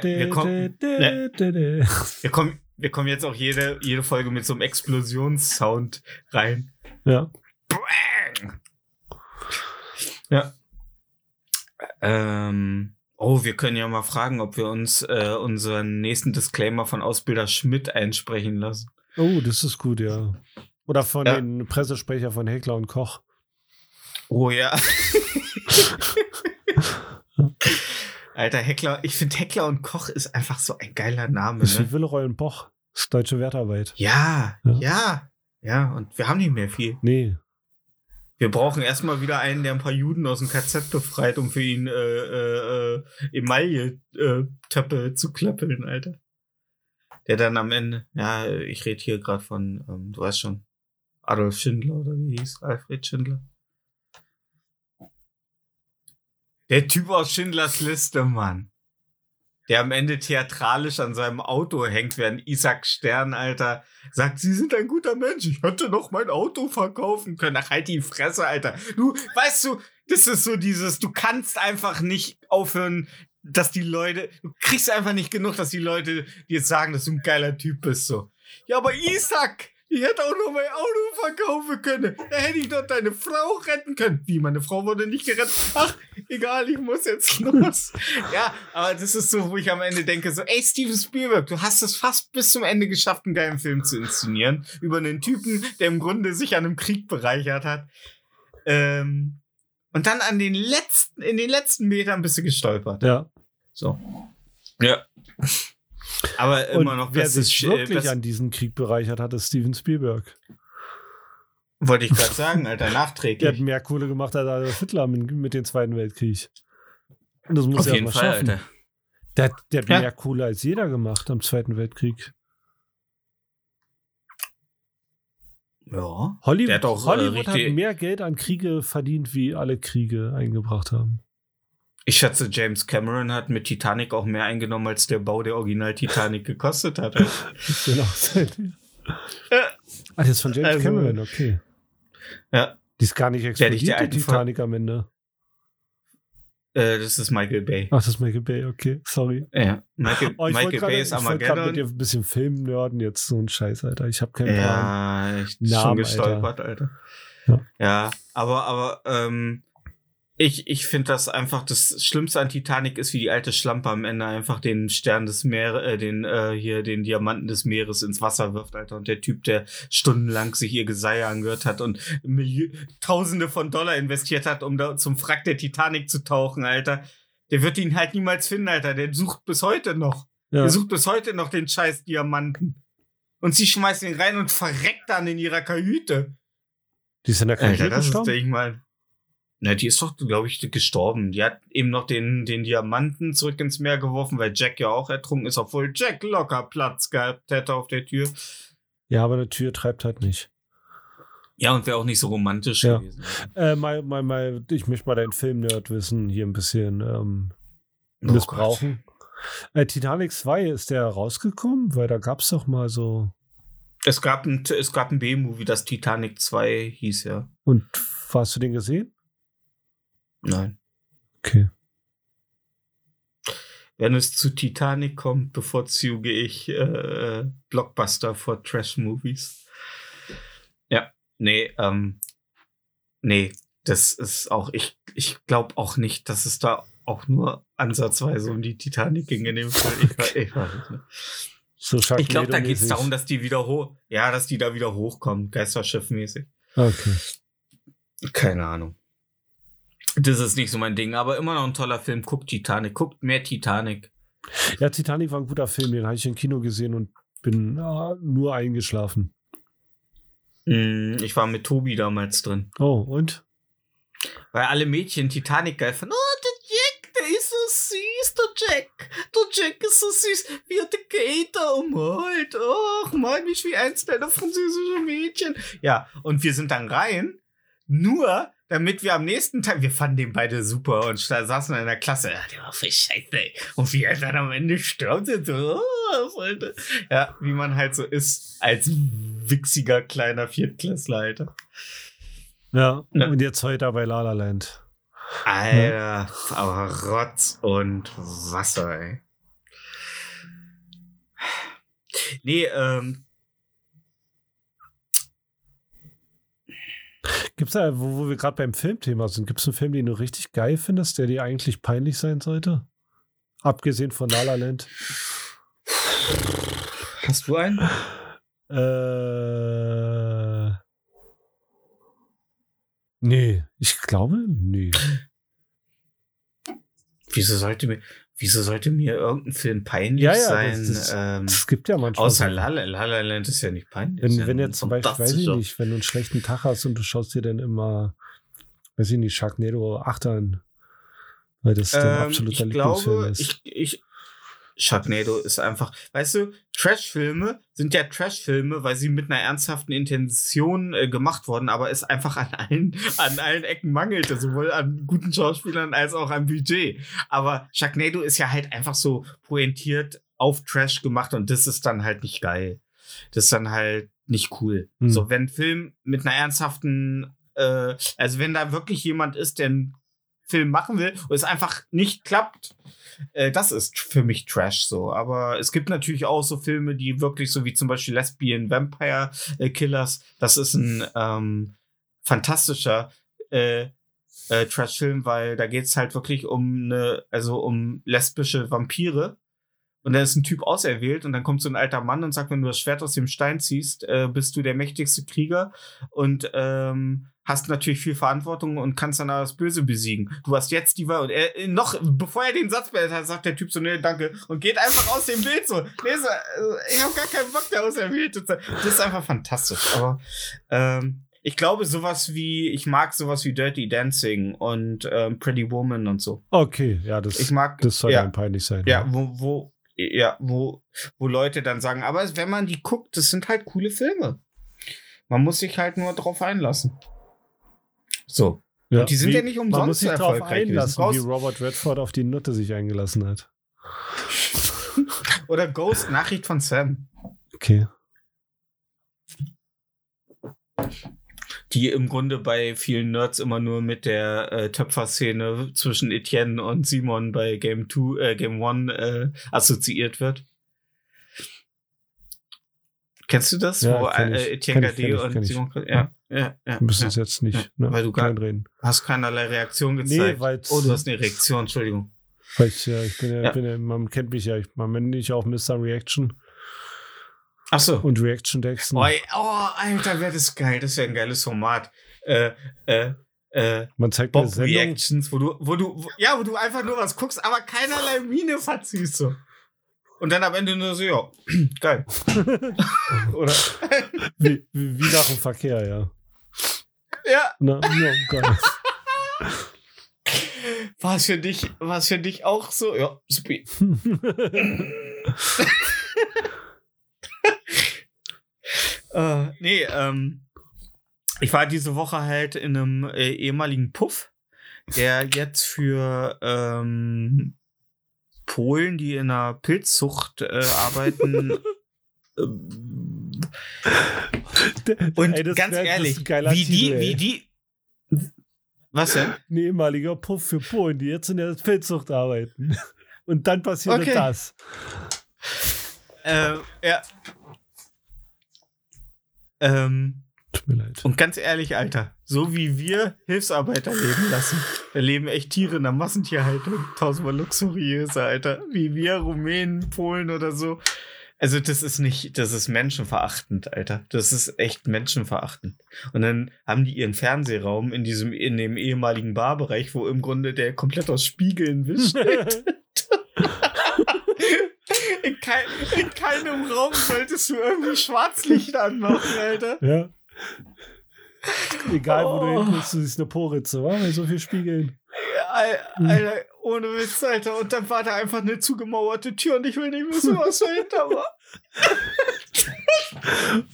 S3: wir
S2: kommen- Wir kommen, wir kommen jetzt auch jede, jede Folge mit so einem Explosionssound rein.
S3: Ja.
S2: Bang! Ja. Ähm, oh, wir können ja mal fragen, ob wir uns äh, unseren nächsten Disclaimer von Ausbilder Schmidt einsprechen lassen.
S3: Oh, das ist gut, ja. Oder von
S2: Ja.
S3: den Pressesprecher von Heckler und Koch.
S2: Oh ja. Alter, Heckler, ich finde Heckler und Koch ist einfach so ein geiler Name.
S3: Das ist wie
S2: Ne?
S3: Willeroy und Boch. Das ist deutsche Wertarbeit.
S2: Ja,
S3: Ja.
S2: ja, ja, und wir haben nicht mehr viel.
S3: Nee.
S2: Wir brauchen erstmal wieder einen, der ein paar Juden aus dem KZ befreit, um für ihn äh, äh, äh, Emaille-Töppe zu klöppeln, Alter. Der dann am Ende, ja, ich rede hier gerade von, ähm, du weißt schon, Adolf Schindler oder wie hieß Alfred Schindler? Der Typ aus Schindlers Liste, Mann. Der am Ende theatralisch an seinem Auto hängt, während Isaac Stern, Alter, sagt, Sie sind ein guter Mensch, ich hätte noch mein Auto verkaufen können. Ach, halt die Fresse, Alter. Du, weißt du, das ist so dieses, du kannst einfach nicht aufhören, dass die Leute, du kriegst einfach nicht genug, dass die Leute dir sagen, dass du ein geiler Typ bist, so. Ja, aber Isaac, ich hätte auch noch mein Auto verkaufen können. Da hätte ich doch deine Frau retten können. Wie, meine Frau wurde nicht gerettet? Ach, egal, ich muss jetzt los. ja, aber das ist so, wo ich am Ende denke, so, ey, Steven Spielberg, du hast es fast bis zum Ende geschafft, einen geilen Film zu inszenieren. Über einen Typen, der im Grunde sich an einem Krieg bereichert hat. Ähm, und dann an den letzten, in den letzten Metern bist du gestolpert.
S3: Ja.
S2: So. Ja. Aber
S3: Und
S2: immer noch
S3: wer sich
S2: äh,
S3: wirklich
S2: best-
S3: an diesen Krieg bereichert hat, ist Steven Spielberg.
S2: Wollte ich gerade sagen, Alter,
S3: Der hat
S2: nachträglich.
S3: mehr Kohle gemacht als Adolf Hitler mit, mit dem Zweiten Weltkrieg. Und das muss
S2: Auf
S3: er
S2: jeden
S3: mal
S2: Fall,
S3: schaffen.
S2: Alter.
S3: Der, hat- der hat
S2: Ja.
S3: mehr Kohle als jeder gemacht am Zweiten Weltkrieg.
S2: Ja.
S3: Hollywood,
S2: Der hat auch, äh,
S3: Hollywood hat
S2: richtig-
S3: mehr Geld an Kriege verdient, wie alle Kriege eingebracht haben.
S2: Ich schätze, James Cameron hat mit Titanic auch mehr eingenommen, als der Bau der Original Titanic gekostet hat.
S3: Sein.
S2: Ja.
S3: Ah, das ist von James
S2: Also-
S3: Cameron, okay.
S2: Ja,
S3: Die ist gar nicht
S2: Der
S3: explodiert,
S2: der
S3: die
S2: alten
S3: Titanic am Ende.
S2: äh, das ist Michael Bay.
S3: Ach, das ist Michael Bay, okay, sorry.
S2: Ja, Michael,
S3: Oh, ich
S2: Michael
S3: gerade
S2: Bay ist
S3: ich wollte gerade mit dir
S2: Armageddon.
S3: ein bisschen Film nörden, jetzt so ein Scheiß, Alter. Ich habe keinen Plan.
S2: Ja, ich bin schon gestolpert, Alter.
S3: Ja.
S2: Ja, aber, aber, ähm, ich, ich finde das einfach, das Schlimmste an Titanic ist, wie die alte Schlampe am Ende einfach den Stern des Meeres, äh, den, äh, hier, den Diamanten des Meeres ins Wasser wirft, Alter. Und der Typ, der stundenlang sich ihr Geseier angehört hat und Milli Tausende von Dollar investiert hat, um da zum Frack der Titanic zu tauchen, Alter. Der wird ihn halt niemals finden, Alter. Der sucht bis heute noch.
S3: Ja.
S2: Der sucht bis heute noch den scheiß Diamanten. Und sie schmeißt ihn rein und verreckt dann in ihrer Kajüte.
S3: Die ist in der Kajüte
S2: Alter, das ist, denke ich mal. Na, die ist doch, glaube ich, gestorben. Die hat eben noch den, den Diamanten zurück ins Meer geworfen, weil Jack ja auch ertrunken ist, obwohl Jack locker Platz gehabt hätte auf der Tür.
S3: Ja, aber eine Tür treibt halt nicht.
S2: Ja, und wäre auch nicht so romantisch
S3: Ja.
S2: gewesen.
S3: Äh, mal, mal, mal, ich möchte mal dein Film-Nerd-Wissen hier ein bisschen ähm,
S2: Oh
S3: missbrauchen. Äh, Titanic 2, ist der rausgekommen? Weil da gab es doch mal so.
S2: Es gab ein, es gab ein B-Movie, das Titanic 2 hieß ja.
S3: Und hast du den gesehen?
S2: Nein.
S3: Okay.
S2: Wenn es zu Titanic kommt, bevorzuge ich äh, Blockbuster vor Trash-Movies. Ja, nee, ähm, nee, das ist auch, ich, ich glaube auch nicht, dass es da auch nur ansatzweise um die Titanic ging in dem Fall. Ich, ich weiß es nicht.
S3: So
S2: Ich glaube, da geht es darum, dass die wieder hoch, ja, dass die da wieder hochkommen, Geisterschiff-mäßig.
S3: Okay.
S2: Keine Ahnung. Das ist nicht so mein Ding, aber immer noch ein toller Film. Guckt Titanic, guckt mehr Titanic.
S3: Ja, Titanic war ein guter Film, den habe ich im Kino gesehen und bin ah, nur eingeschlafen.
S2: Mm, Ich war mit Tobi damals drin.
S3: Oh, und?
S2: Weil alle Mädchen Titanic geil fanden. Oh, der Jack, der ist so süß, der Jack. Der Jack ist so süß, wie er die Kate ummalt. Och, mal mich wie eins deiner französischen Mädchen. Ja, und wir sind dann rein, nur damit wir am nächsten Tag, wir fanden den beide super und sta- saßen in der Klasse. Ja, der war voll scheiße, ey. Und wie er dann am Ende stirbt, so, oh, ja, wie man halt so ist, als wichsiger kleiner Viertklässler, Alter.
S3: Ja,
S2: Ja.
S3: und jetzt heute bei La La Land.
S2: Alter, aber Rotz und Wasser, ey. Nee, ähm,
S3: Gibt's da, wo, wo wir gerade beim Filmthema sind, gibt es einen Film, den du richtig geil findest, der dir eigentlich peinlich sein sollte? Abgesehen von La La Land.
S2: hast du einen?
S3: Äh. Nee, ich glaube, nee.
S2: Wieso sollte mir, wieso sollte mir irgendein Film peinlich
S3: Ja, ja,
S2: sein?
S3: das, das,
S2: ähm,
S3: es gibt ja manchmal.
S2: außer La La, La La Land ist ja nicht peinlich.
S3: Wenn,
S2: ist
S3: wenn jetzt zum Beispiel, weiß ich nicht, wenn du einen schlechten Tag hast und du schaust dir dann immer, weiß ich nicht, Sharknado 8 an. Weil das dein
S2: Ähm,
S3: absoluter
S2: ich
S3: Lieblingsfilm
S2: glaube,
S3: ist.
S2: ich, ich, Sharknado ist einfach, weißt du, Trash-Filme sind ja Trash-Filme, weil sie mit einer ernsthaften Intention äh, gemacht wurden, aber es einfach an allen, an allen Ecken mangelte, sowohl an guten Schauspielern als auch am Budget. Aber Sharknado ist ja halt einfach so pointiert auf Trash gemacht und das ist dann halt nicht geil. Das ist dann halt nicht cool.
S3: Hm.
S2: So, wenn ein Film mit einer ernsthaften, äh, also wenn da wirklich jemand ist, der einen Film machen will und es einfach nicht klappt, äh, das ist für mich Trash so. Aber es gibt natürlich auch so Filme, die wirklich so wie zum Beispiel Lesbian Vampire äh, Killers, das ist ein ähm, fantastischer äh, äh, Trash-Film, weil da geht es halt wirklich um eine, also um lesbische Vampire. Und da ist ein Typ auserwählt und dann kommt so ein alter Mann und sagt, wenn du das Schwert aus dem Stein ziehst, äh, bist du der mächtigste Krieger und ähm, hast natürlich viel Verantwortung und kannst dann das Böse besiegen. Du hast jetzt die Wahl. Und er, äh, noch, bevor er den Satz beendet hat, sagt der Typ so, nee, danke. Und geht einfach aus dem Bild so. Nee, so äh, ich habe gar keinen Bock, der auserwählt zu sein. Das ist einfach fantastisch. Aber ähm, ich glaube, sowas wie, ich mag sowas wie Dirty Dancing und ähm, Pretty Woman und so.
S3: Okay, ja, das,
S2: Ich mag,
S3: das soll
S2: ja,
S3: peinlich sein.
S2: ja, wo, wo, ja, wo, wo Leute dann sagen, aber wenn man die guckt, das sind halt coole Filme. Man muss sich halt nur drauf einlassen. So.
S3: Ja,
S2: Und die sind
S3: wie-
S2: ja nicht
S3: Man muss
S2: umsonst
S3: sich
S2: erfolgreich gewesen.
S3: einlassen, wie Robert Redford auf die Nutte sich eingelassen hat.
S2: Oder Ghost, Nachricht von Sam.
S3: Okay.
S2: Die im Grunde bei vielen Nerds immer nur mit der äh, Töpferszene zwischen Etienne und Simon bei Game 2, äh, Game 1 äh, assoziiert wird. Kennst du das?
S3: Ja,
S2: Wo
S3: kenn
S2: äh,
S3: ich.
S2: Etienne Gade und. Simon. Ja, ja, ja.
S3: Wir müssen
S2: ja.
S3: es jetzt nicht
S2: Ja,
S3: ne,
S2: weil du gar-
S3: reden.
S2: Hast keinerlei Reaktion gezeigt.
S3: weil's-
S2: oh, du hast eine Reaktion, Entschuldigung.
S3: Weil ich, ja, ich bin ja,
S2: Ja.
S3: bin ja, man kennt mich ja, ich, man nennt mich auch Mr. Reaction
S2: Ach so.
S3: und Reaction Dexon.
S2: Oh, oh Alter, wäre das geil. Das wäre ein geiles Format. Äh, äh, äh,
S3: Man zeigt mir
S2: Bob. Reactions, wo du, wo du, wo, ja, wo du einfach nur was guckst, aber keinerlei Miene verziehst so. Und dann am Ende nur so, ja, geil. Oder?
S3: Wie, wie, wie nach dem Verkehr, ja.
S2: Ja,
S3: Na, ja, geil.
S2: war es für dich, war es für dich auch so? Ja, super. Äh, nee, ähm, ich war diese Woche halt in einem äh, ehemaligen Puff, der jetzt für ähm, Polen, die in einer Pilzzucht äh, arbeiten. ähm, und
S3: Ey,
S2: ganz
S3: wär-
S2: ehrlich, wie die,
S3: Titel,
S2: wie
S3: ey.
S2: die. Was denn?
S3: Ein ehemaliger Puff für Polen, die jetzt in der Feldzucht arbeiten. Und dann passiert
S2: Okay.
S3: das.
S2: Äh, ja. Ähm,
S3: Tut mir leid.
S2: und ganz ehrlich, Alter, so wie wir Hilfsarbeiter leben lassen, da leben echt Tiere in der Massentierhaltung tausendmal luxuriöser, Alter. Wie wir, Rumänen, Polen oder so. Also, das ist nicht, das ist menschenverachtend, Alter. Das ist echt menschenverachtend. Und dann haben die ihren Fernsehraum in diesem, in dem ehemaligen Barbereich, wo im Grunde der komplett aus Spiegeln besteht. In, kein, in keinem Raum solltest du irgendwie Schwarzlicht anmachen, Alter.
S3: ja. Egal, wo du
S2: Oh.
S3: hin bist, du siehst eine Poritze, wa? Weil so viel spiegeln.
S2: Al- Alter, ohne Witz, Alter. Und dann war da einfach eine zugemauerte Tür und ich will nicht wissen, was dahinter war.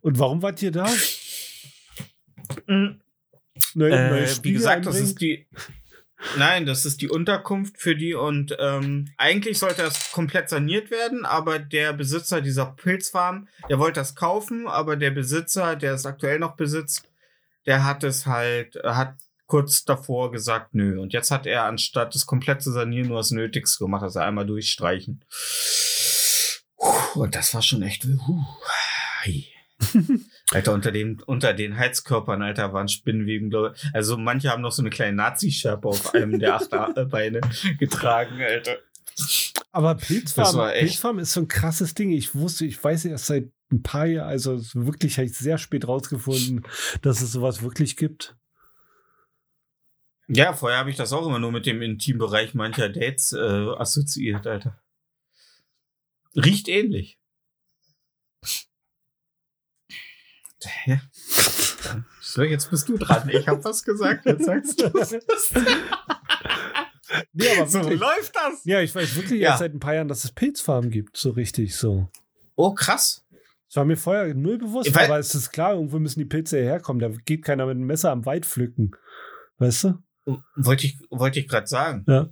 S3: Und warum wart ihr da? Neue,
S2: Äh,
S3: neue
S2: wie
S3: Spiegel
S2: gesagt, das
S3: einbringen?
S2: ist die. Nein, das ist die Unterkunft für die und ähm, eigentlich sollte das komplett saniert werden, aber der Besitzer dieser Pilzfarm, der wollte das kaufen, aber der Besitzer, der es aktuell noch besitzt, der hat es halt, äh, hat kurz davor gesagt, nö. Und jetzt hat er anstatt das komplett zu sanieren nur das Nötigste gemacht, also einmal durchstreichen. Und das war schon echt. Puh. Alter, unter, dem, unter den Heizkörpern, Alter, waren Spinnenweben, glaube ich. Also manche haben noch so eine kleine Nazi-Schärpe auf einem der acht A- Beine getragen, Alter.
S3: Aber Pilzfarm, Pilzfarm ist so ein krasses Ding. Ich wusste, ich weiß erst seit ein paar Jahren, also wirklich habe ich sehr spät rausgefunden, dass es sowas wirklich gibt.
S2: Ja, vorher habe ich das auch immer nur mit dem Intimbereich mancher Dates äh, assoziiert, Alter. Riecht ähnlich. Ja. So, jetzt bist du dran. Ich habe was gesagt, jetzt sagst du
S3: Nee, aber
S2: So
S3: wirklich.
S2: läuft das.
S3: Ja, ich weiß wirklich
S2: Ja.
S3: erst seit ein paar Jahren, dass es Pilzfarmen gibt, so richtig so.
S2: Oh, krass.
S3: Das war mir vorher null bewusst,
S2: weiß-
S3: aber es ist klar, irgendwo müssen die Pilze herkommen. Da geht keiner mit einem Messer am Wald pflücken. Weißt du?
S2: Wollte ich, wollte ich gerade sagen.
S3: Ja.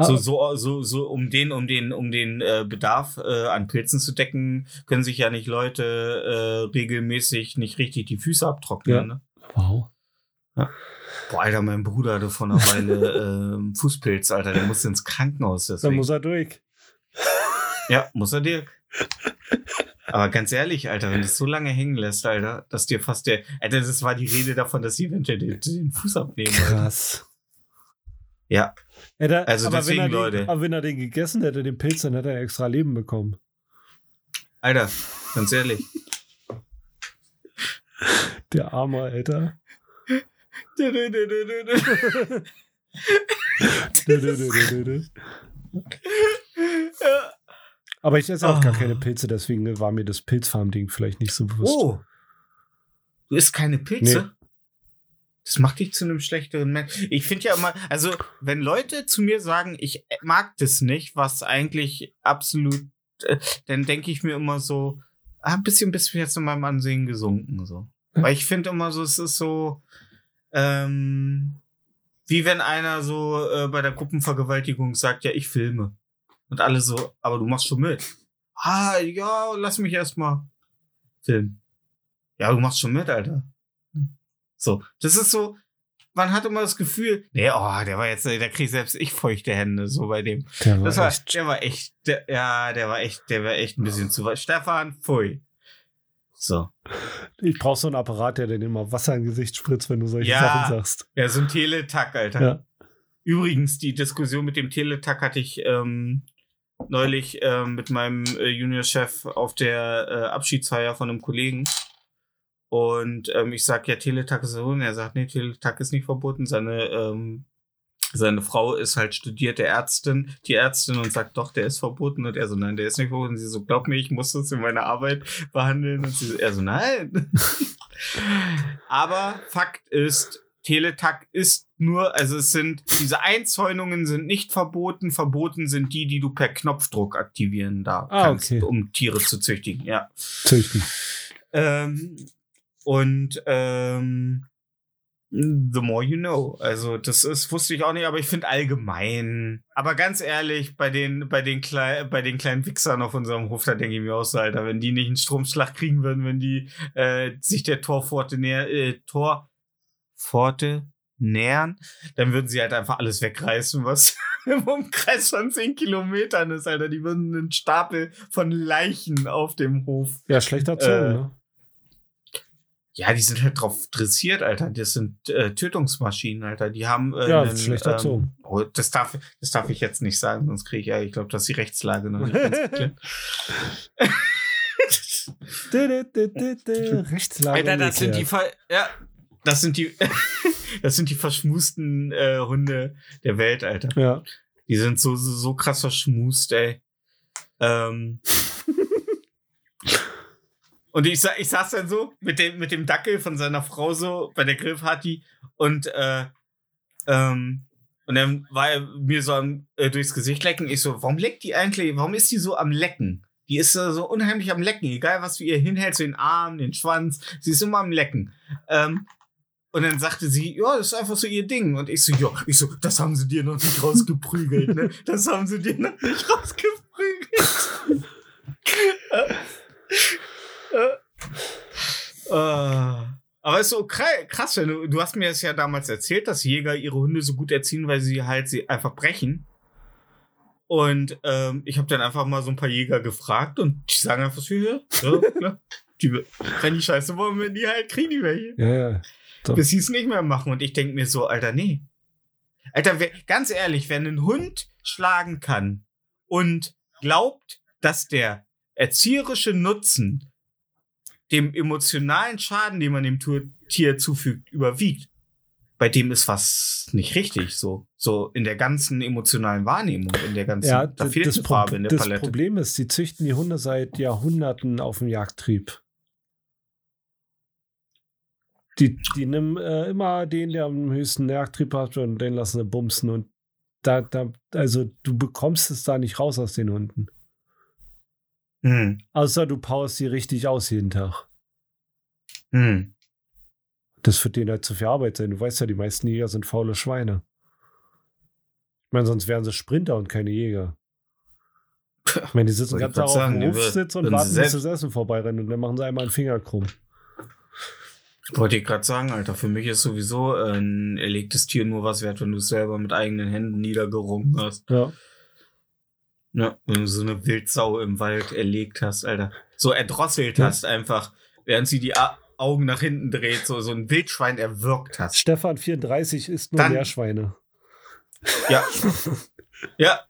S3: Ah,
S2: So, so, so, so, um den, um den, um den äh, Bedarf äh, an Pilzen zu decken, können sich ja nicht Leute äh, regelmäßig nicht richtig die Füße abtrocknen.
S3: Ja.
S2: Ne?
S3: wow.
S2: Boah, Alter, mein Bruder hatte vor einer Weile ähm, Fußpilz, Alter, der musste ins Krankenhaus.
S3: Dann
S2: Deswegen.
S3: muss er durch.
S2: ja, muss er dir. Aber ganz ehrlich, Alter, wenn du es so lange hängen lässt, Alter, dass dir fast der. Alter, das war die Rede davon, dass sie eventuell den, den Fuß abnehmen. Alter.
S3: Krass.
S2: Ja. Also
S3: aber
S2: deswegen,
S3: wenn er
S2: Leute.
S3: Den, aber wenn er den gegessen hätte, den Pilz, dann hätte er extra Leben bekommen.
S2: Alter, ganz ehrlich.
S3: Der arme Alter. Aber ich esse auch gar
S2: Ah.
S3: keine Pilze, deswegen war mir das Pilzfarm-Ding vielleicht nicht so bewusst.
S2: Oh. Du isst keine Pilze?
S3: Nee.
S2: Das macht dich zu einem schlechteren Mensch. Ich finde ja immer, also, wenn Leute zu mir sagen, ich mag das nicht, was eigentlich absolut, äh, dann denke ich mir immer so, ah, ein bisschen bist du jetzt in meinem Ansehen gesunken, so.
S3: Ja.
S2: Weil ich finde immer so, es ist so, ähm, wie wenn einer so äh, bei der Gruppenvergewaltigung sagt, ja, ich filme. Und alle so, aber du machst schon mit. Ah, ja, lass mich erstmal filmen. Ja, du machst schon mit, Alter. So, das ist so, man hat immer das Gefühl, nee, oh, der war jetzt, da krieg ich selbst ich feuchte Hände, so bei dem.
S3: Der war
S2: Das war,
S3: echt-
S2: der war echt, der, ja, der war echt, der war echt ein bisschen zu weit. Stefan, pfui. So.
S3: Ich brauche so einen Apparat, der dir immer Wasser ins Gesicht spritzt, wenn du solche
S2: Ja.
S3: Sachen sagst.
S2: Ja, so ein Teletack, Alter.
S3: Ja.
S2: Übrigens, die Diskussion mit dem Teletack hatte ich ähm, neulich ähm, mit meinem äh, Juniorchef auf der äh, Abschiedsfeier von einem Kollegen. Und ähm, ich sag ja, Teletack ist. Und er sagt, nee, Teletack ist nicht verboten. Seine, ähm, seine Frau ist halt studierte Ärztin, die Ärztin, und sagt, doch, der ist verboten. Und er so, nein, der ist nicht verboten. Und sie so, glaub mir, ich muss das in meiner Arbeit behandeln. Und sie so, er so, nein. Aber Fakt ist, Teletack ist nur, also es sind, diese Einzäunungen sind nicht verboten. Verboten sind die, die du per Knopfdruck aktivieren da
S3: Ah, okay.
S2: um Tiere zu züchtigen. Ja.
S3: Züchten.
S2: Ähm, und ähm, the more you know. Also das ist wusste ich auch nicht, aber ich finde allgemein. Aber ganz ehrlich, bei den bei den klei bei den kleinen Wichsern auf unserem Hof, da denke ich mir auch so, Alter, wenn die nicht einen Stromschlag kriegen würden, wenn die äh, sich der Torpforte näher äh, Torpforte nähern, dann würden sie halt einfach alles wegreißen, was im Umkreis von 10 Kilometern ist, Alter. Die würden einen Stapel von Leichen auf dem Hof
S3: Ja, schlechter Zoll,
S2: Äh,
S3: ne?
S2: Ja, die sind halt drauf dressiert, Alter. Das sind äh, Tötungsmaschinen, Alter. Die haben. Äh,
S3: Ja,
S2: einen,
S3: schlechter Zoo.
S2: ähm, oh, das, darf, das darf ich jetzt nicht sagen, sonst kriege ich ja, ich glaube, dass die Rechtslage noch nicht ganz geklärt.
S3: Rechtslage.
S2: Alter, das sind die. Ver ja, das sind die das sind die verschmusten äh, Hunde der Welt, Alter.
S3: Ja.
S2: Die sind so so, so krass verschmust, ey. Ähm. Und ich, ich saß dann so mit dem, mit dem Dackel von seiner Frau so bei der Grillparty und, äh, ähm, und dann war er mir so am, äh, durchs Gesicht lecken. Ich so, warum leckt die eigentlich, warum ist die so am Lecken? Die ist äh, so unheimlich am Lecken, egal was du ihr hinhältst, den Arm, den Schwanz, sie ist immer am Lecken. Ähm, und dann sagte sie, ja, das ist einfach so ihr Ding. Und ich so, ja, ich so, das haben sie dir noch nicht rausgeprügelt, ne? Das haben sie dir noch nicht rausgeprügelt. äh, äh. Aber ist so kra- krass, wenn du, du hast mir das ja damals erzählt, dass Jäger ihre Hunde so gut erziehen, weil sie halt sie einfach brechen. Und ähm, ich habe dann einfach mal so ein paar Jäger gefragt und die sagen einfach so, klar. Die, wenn die Scheiße wollen, wenn die halt kriegen die welche
S3: Ja, ja.
S2: Bis sie es nicht mehr machen. Und ich denke mir so, Alter, nee. Alter, wer, ganz ehrlich, wenn ein Hund schlagen kann und glaubt, dass der erzieherische Nutzen dem emotionalen Schaden, den man dem Tier zufügt, überwiegt, bei dem ist was nicht richtig. So, so in der ganzen emotionalen Wahrnehmung, in der ganzen,
S3: Ja,
S2: da fehlt
S3: das,
S2: Farbe in der
S3: das
S2: Palette.
S3: Problem ist, sie züchten die Hunde seit Jahrhunderten auf dem Jagdtrieb. Die, die nehmen äh, immer den, der am höchsten Jagdtrieb hat und den lassen sie bumsen und da, da, also du bekommst es da nicht raus aus den Hunden.
S2: Hm,
S3: Außer du powerst sie richtig aus jeden Tag.
S2: hm.
S3: Das wird denen halt zu viel Arbeit sein. Du weißt ja, die meisten Jäger sind faule Schweine. Ich meine, sonst wären sie Sprinter und keine Jäger. Ich meine, die sitzen ganz auf dem Hofsitz und warten, bis das Essen vorbeirennt und dann machen sie einmal einen Finger krumm.
S2: Wollte ich gerade sagen, Alter, für mich ist sowieso äh, ein erlegtes Tier nur was wert, wenn du es selber mit eigenen Händen niedergerungen hast.
S3: Ja.
S2: Ja, wenn du so eine Wildsau im Wald erlegt hast, Alter. So erdrosselt
S3: Ja.
S2: hast einfach, während sie die A Augen nach hinten dreht, so, so ein Wildschwein erwürgt hast.
S3: Stefan 34 ist nur
S2: Dann-
S3: Meerschweine.
S2: Ja. ja.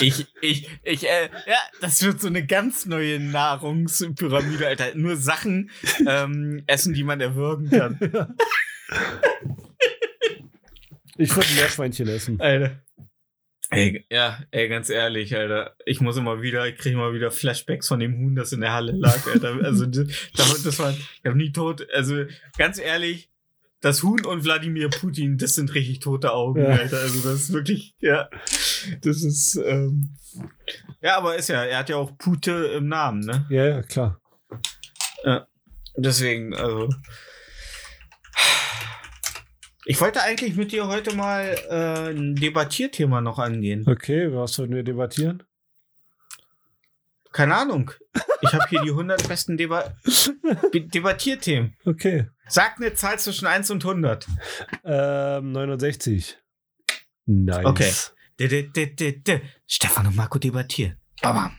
S2: Ich, ich, ich, äh, ja, das wird so eine ganz neue Nahrungspyramide, Alter. Nur Sachen ähm, essen, die man erwürgen kann.
S3: Ich würde ein Meerschweinchen essen.
S2: Alter. Ey, ja, ey, ganz ehrlich, Alter. Ich muss immer wieder, ich kriege immer wieder Flashbacks von dem Huhn, das in der Halle lag, Alter. Also, das, das war, ich hab nie tot, also, ganz ehrlich, das Huhn und Wladimir Putin, das sind richtig tote Augen,
S3: Ja.
S2: Alter. Also, das ist wirklich, ja, das ist, ähm, ja, aber ist ja, er hat ja auch Pute im Namen, ne?
S3: Ja, ja, klar.
S2: Deswegen, also. Ich wollte eigentlich mit dir heute mal äh, ein Debattierthema noch angehen.
S3: Okay, was wollen wir debattieren?
S2: Keine Ahnung. Ich habe hier die 100 besten Deba Debattierthemen.
S3: Okay.
S2: Sag eine Zahl zwischen 1 und 100.
S3: Ähm, 69. Nice.
S2: Okay. D -d -d -d -d. Stefan und Marco debattieren. Bam.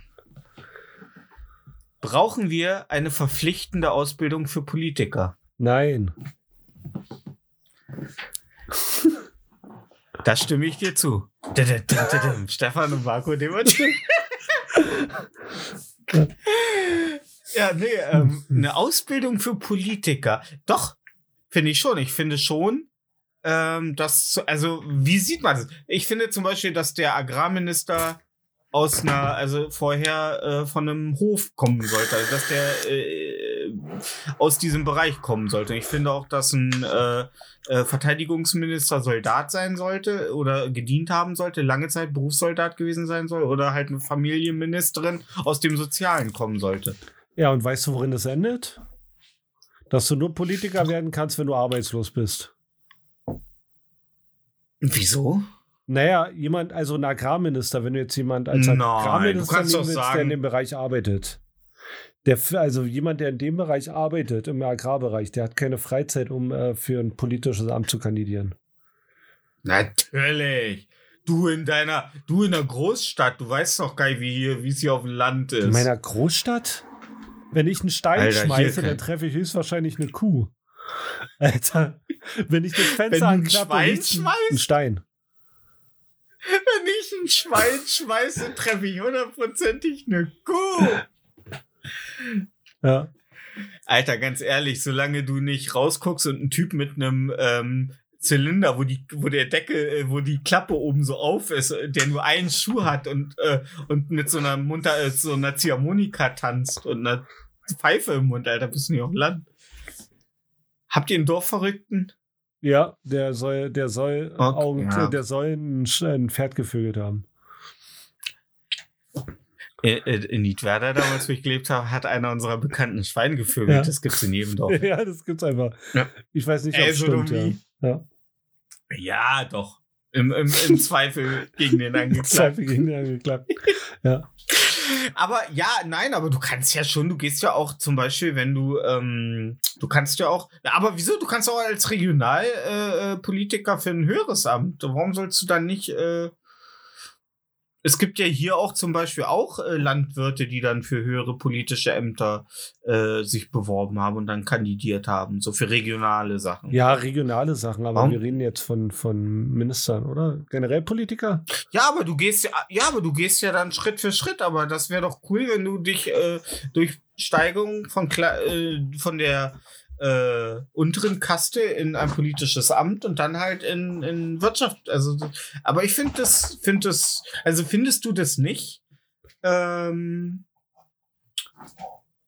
S2: Brauchen wir eine verpflichtende Ausbildung für Politiker?
S3: Nein.
S2: Da stimme ich dir zu. Stefan und Marco debattieren. ja, nee, ähm, eine Ausbildung für Politiker. Doch, finde ich schon. Ich finde schon, ähm, dass, also, wie sieht man das? Ich finde zum Beispiel, dass der Agrarminister aus einer, also vorher äh, von einem Hof kommen sollte, also dass der äh, aus diesem Bereich kommen sollte. Ich finde auch, dass ein äh, äh, Verteidigungsminister Soldat sein sollte oder gedient haben sollte, lange Zeit Berufssoldat gewesen sein soll oder halt eine Familienministerin aus dem Sozialen kommen sollte.
S3: Ja, und weißt du, worin das endet? Dass du nur Politiker werden kannst, wenn du arbeitslos bist.
S2: Wieso?
S3: Naja, jemand, also ein Agrarminister, wenn du jetzt jemand als
S2: Nein,
S3: Agrarminister nehmen willst, der
S2: sagen-
S3: in dem Bereich arbeitet. Der, also jemand, der in dem Bereich arbeitet, im Agrarbereich, der hat keine Freizeit, um äh, für ein politisches Amt zu kandidieren.
S2: Natürlich. Du in deiner, du in der Großstadt, du weißt doch gar nicht, wie hier, wie es hier auf dem Land ist.
S3: In meiner Großstadt? Wenn ich einen Stein
S2: Alter,
S3: schmeiße, dann treffe ich höchstwahrscheinlich eine Kuh. Alter, wenn ich das Fenster
S2: ein
S3: anklappe,
S2: Schwein
S3: ein-
S2: schmeißt?
S3: ein Stein.
S2: Wenn ich ein Schwein schmeiße, treffe ich hundertprozentig eine Kuh.
S3: Ja.
S2: Alter, ganz ehrlich, solange du nicht rausguckst und ein Typ mit einem ähm, Zylinder, wo die, wo der Deckel, äh, wo die Klappe oben so auf ist, äh, der nur einen Schuh hat und äh, und mit so einer Munter, äh, so einer Ziehharmonika tanzt und einer Pfeife im Mund, Alter, bist du nicht auf dem Land. Habt ihr einen Dorfverrückten?
S3: Ja, der soll, der soll,
S2: Okay,
S3: Augen,
S2: ja.
S3: der soll ein, ein Pferd gevögelt haben.
S2: Äh, äh, In Niedwerder damals, wo ich gelebt habe, hat einer unserer Bekannten ein Schwein gevögelt.
S3: Ja.
S2: Das gibt's in jedem Dorf.
S3: Ja, das gibt's einfach.
S2: Ja.
S3: Ich weiß nicht, ob es stimmt. Ja. ja.
S2: Ja, doch. Im, im, im Zweifel gegen den angeklagt.
S3: Zweifel gegen den angeklagt. Ja.
S2: Aber ja, nein, aber du kannst ja schon, du gehst ja auch zum Beispiel, wenn du, ähm, du kannst ja auch, aber wieso? Du kannst auch als Regionalpolitiker äh, Politiker für ein höheres Amt. Warum sollst du dann nicht, äh, es gibt ja hier auch zum Beispiel auch äh, Landwirte, die dann für höhere politische Ämter äh, sich beworben haben und dann kandidiert haben, so für regionale Sachen.
S3: ja, regionale Sachen, aber
S2: Warum?
S3: wir reden jetzt von, von Ministern, oder? Generell Politiker?
S2: Ja, aber du gehst ja, ja, aber du gehst ja dann Schritt für Schritt. Aber das wäre doch cool, wenn du dich äh, durch Steigerung von äh, von der äh, unteren Kaste in ein politisches Amt und dann halt in, in Wirtschaft. Also, aber ich finde das, finde das, also findest du das nicht ähm,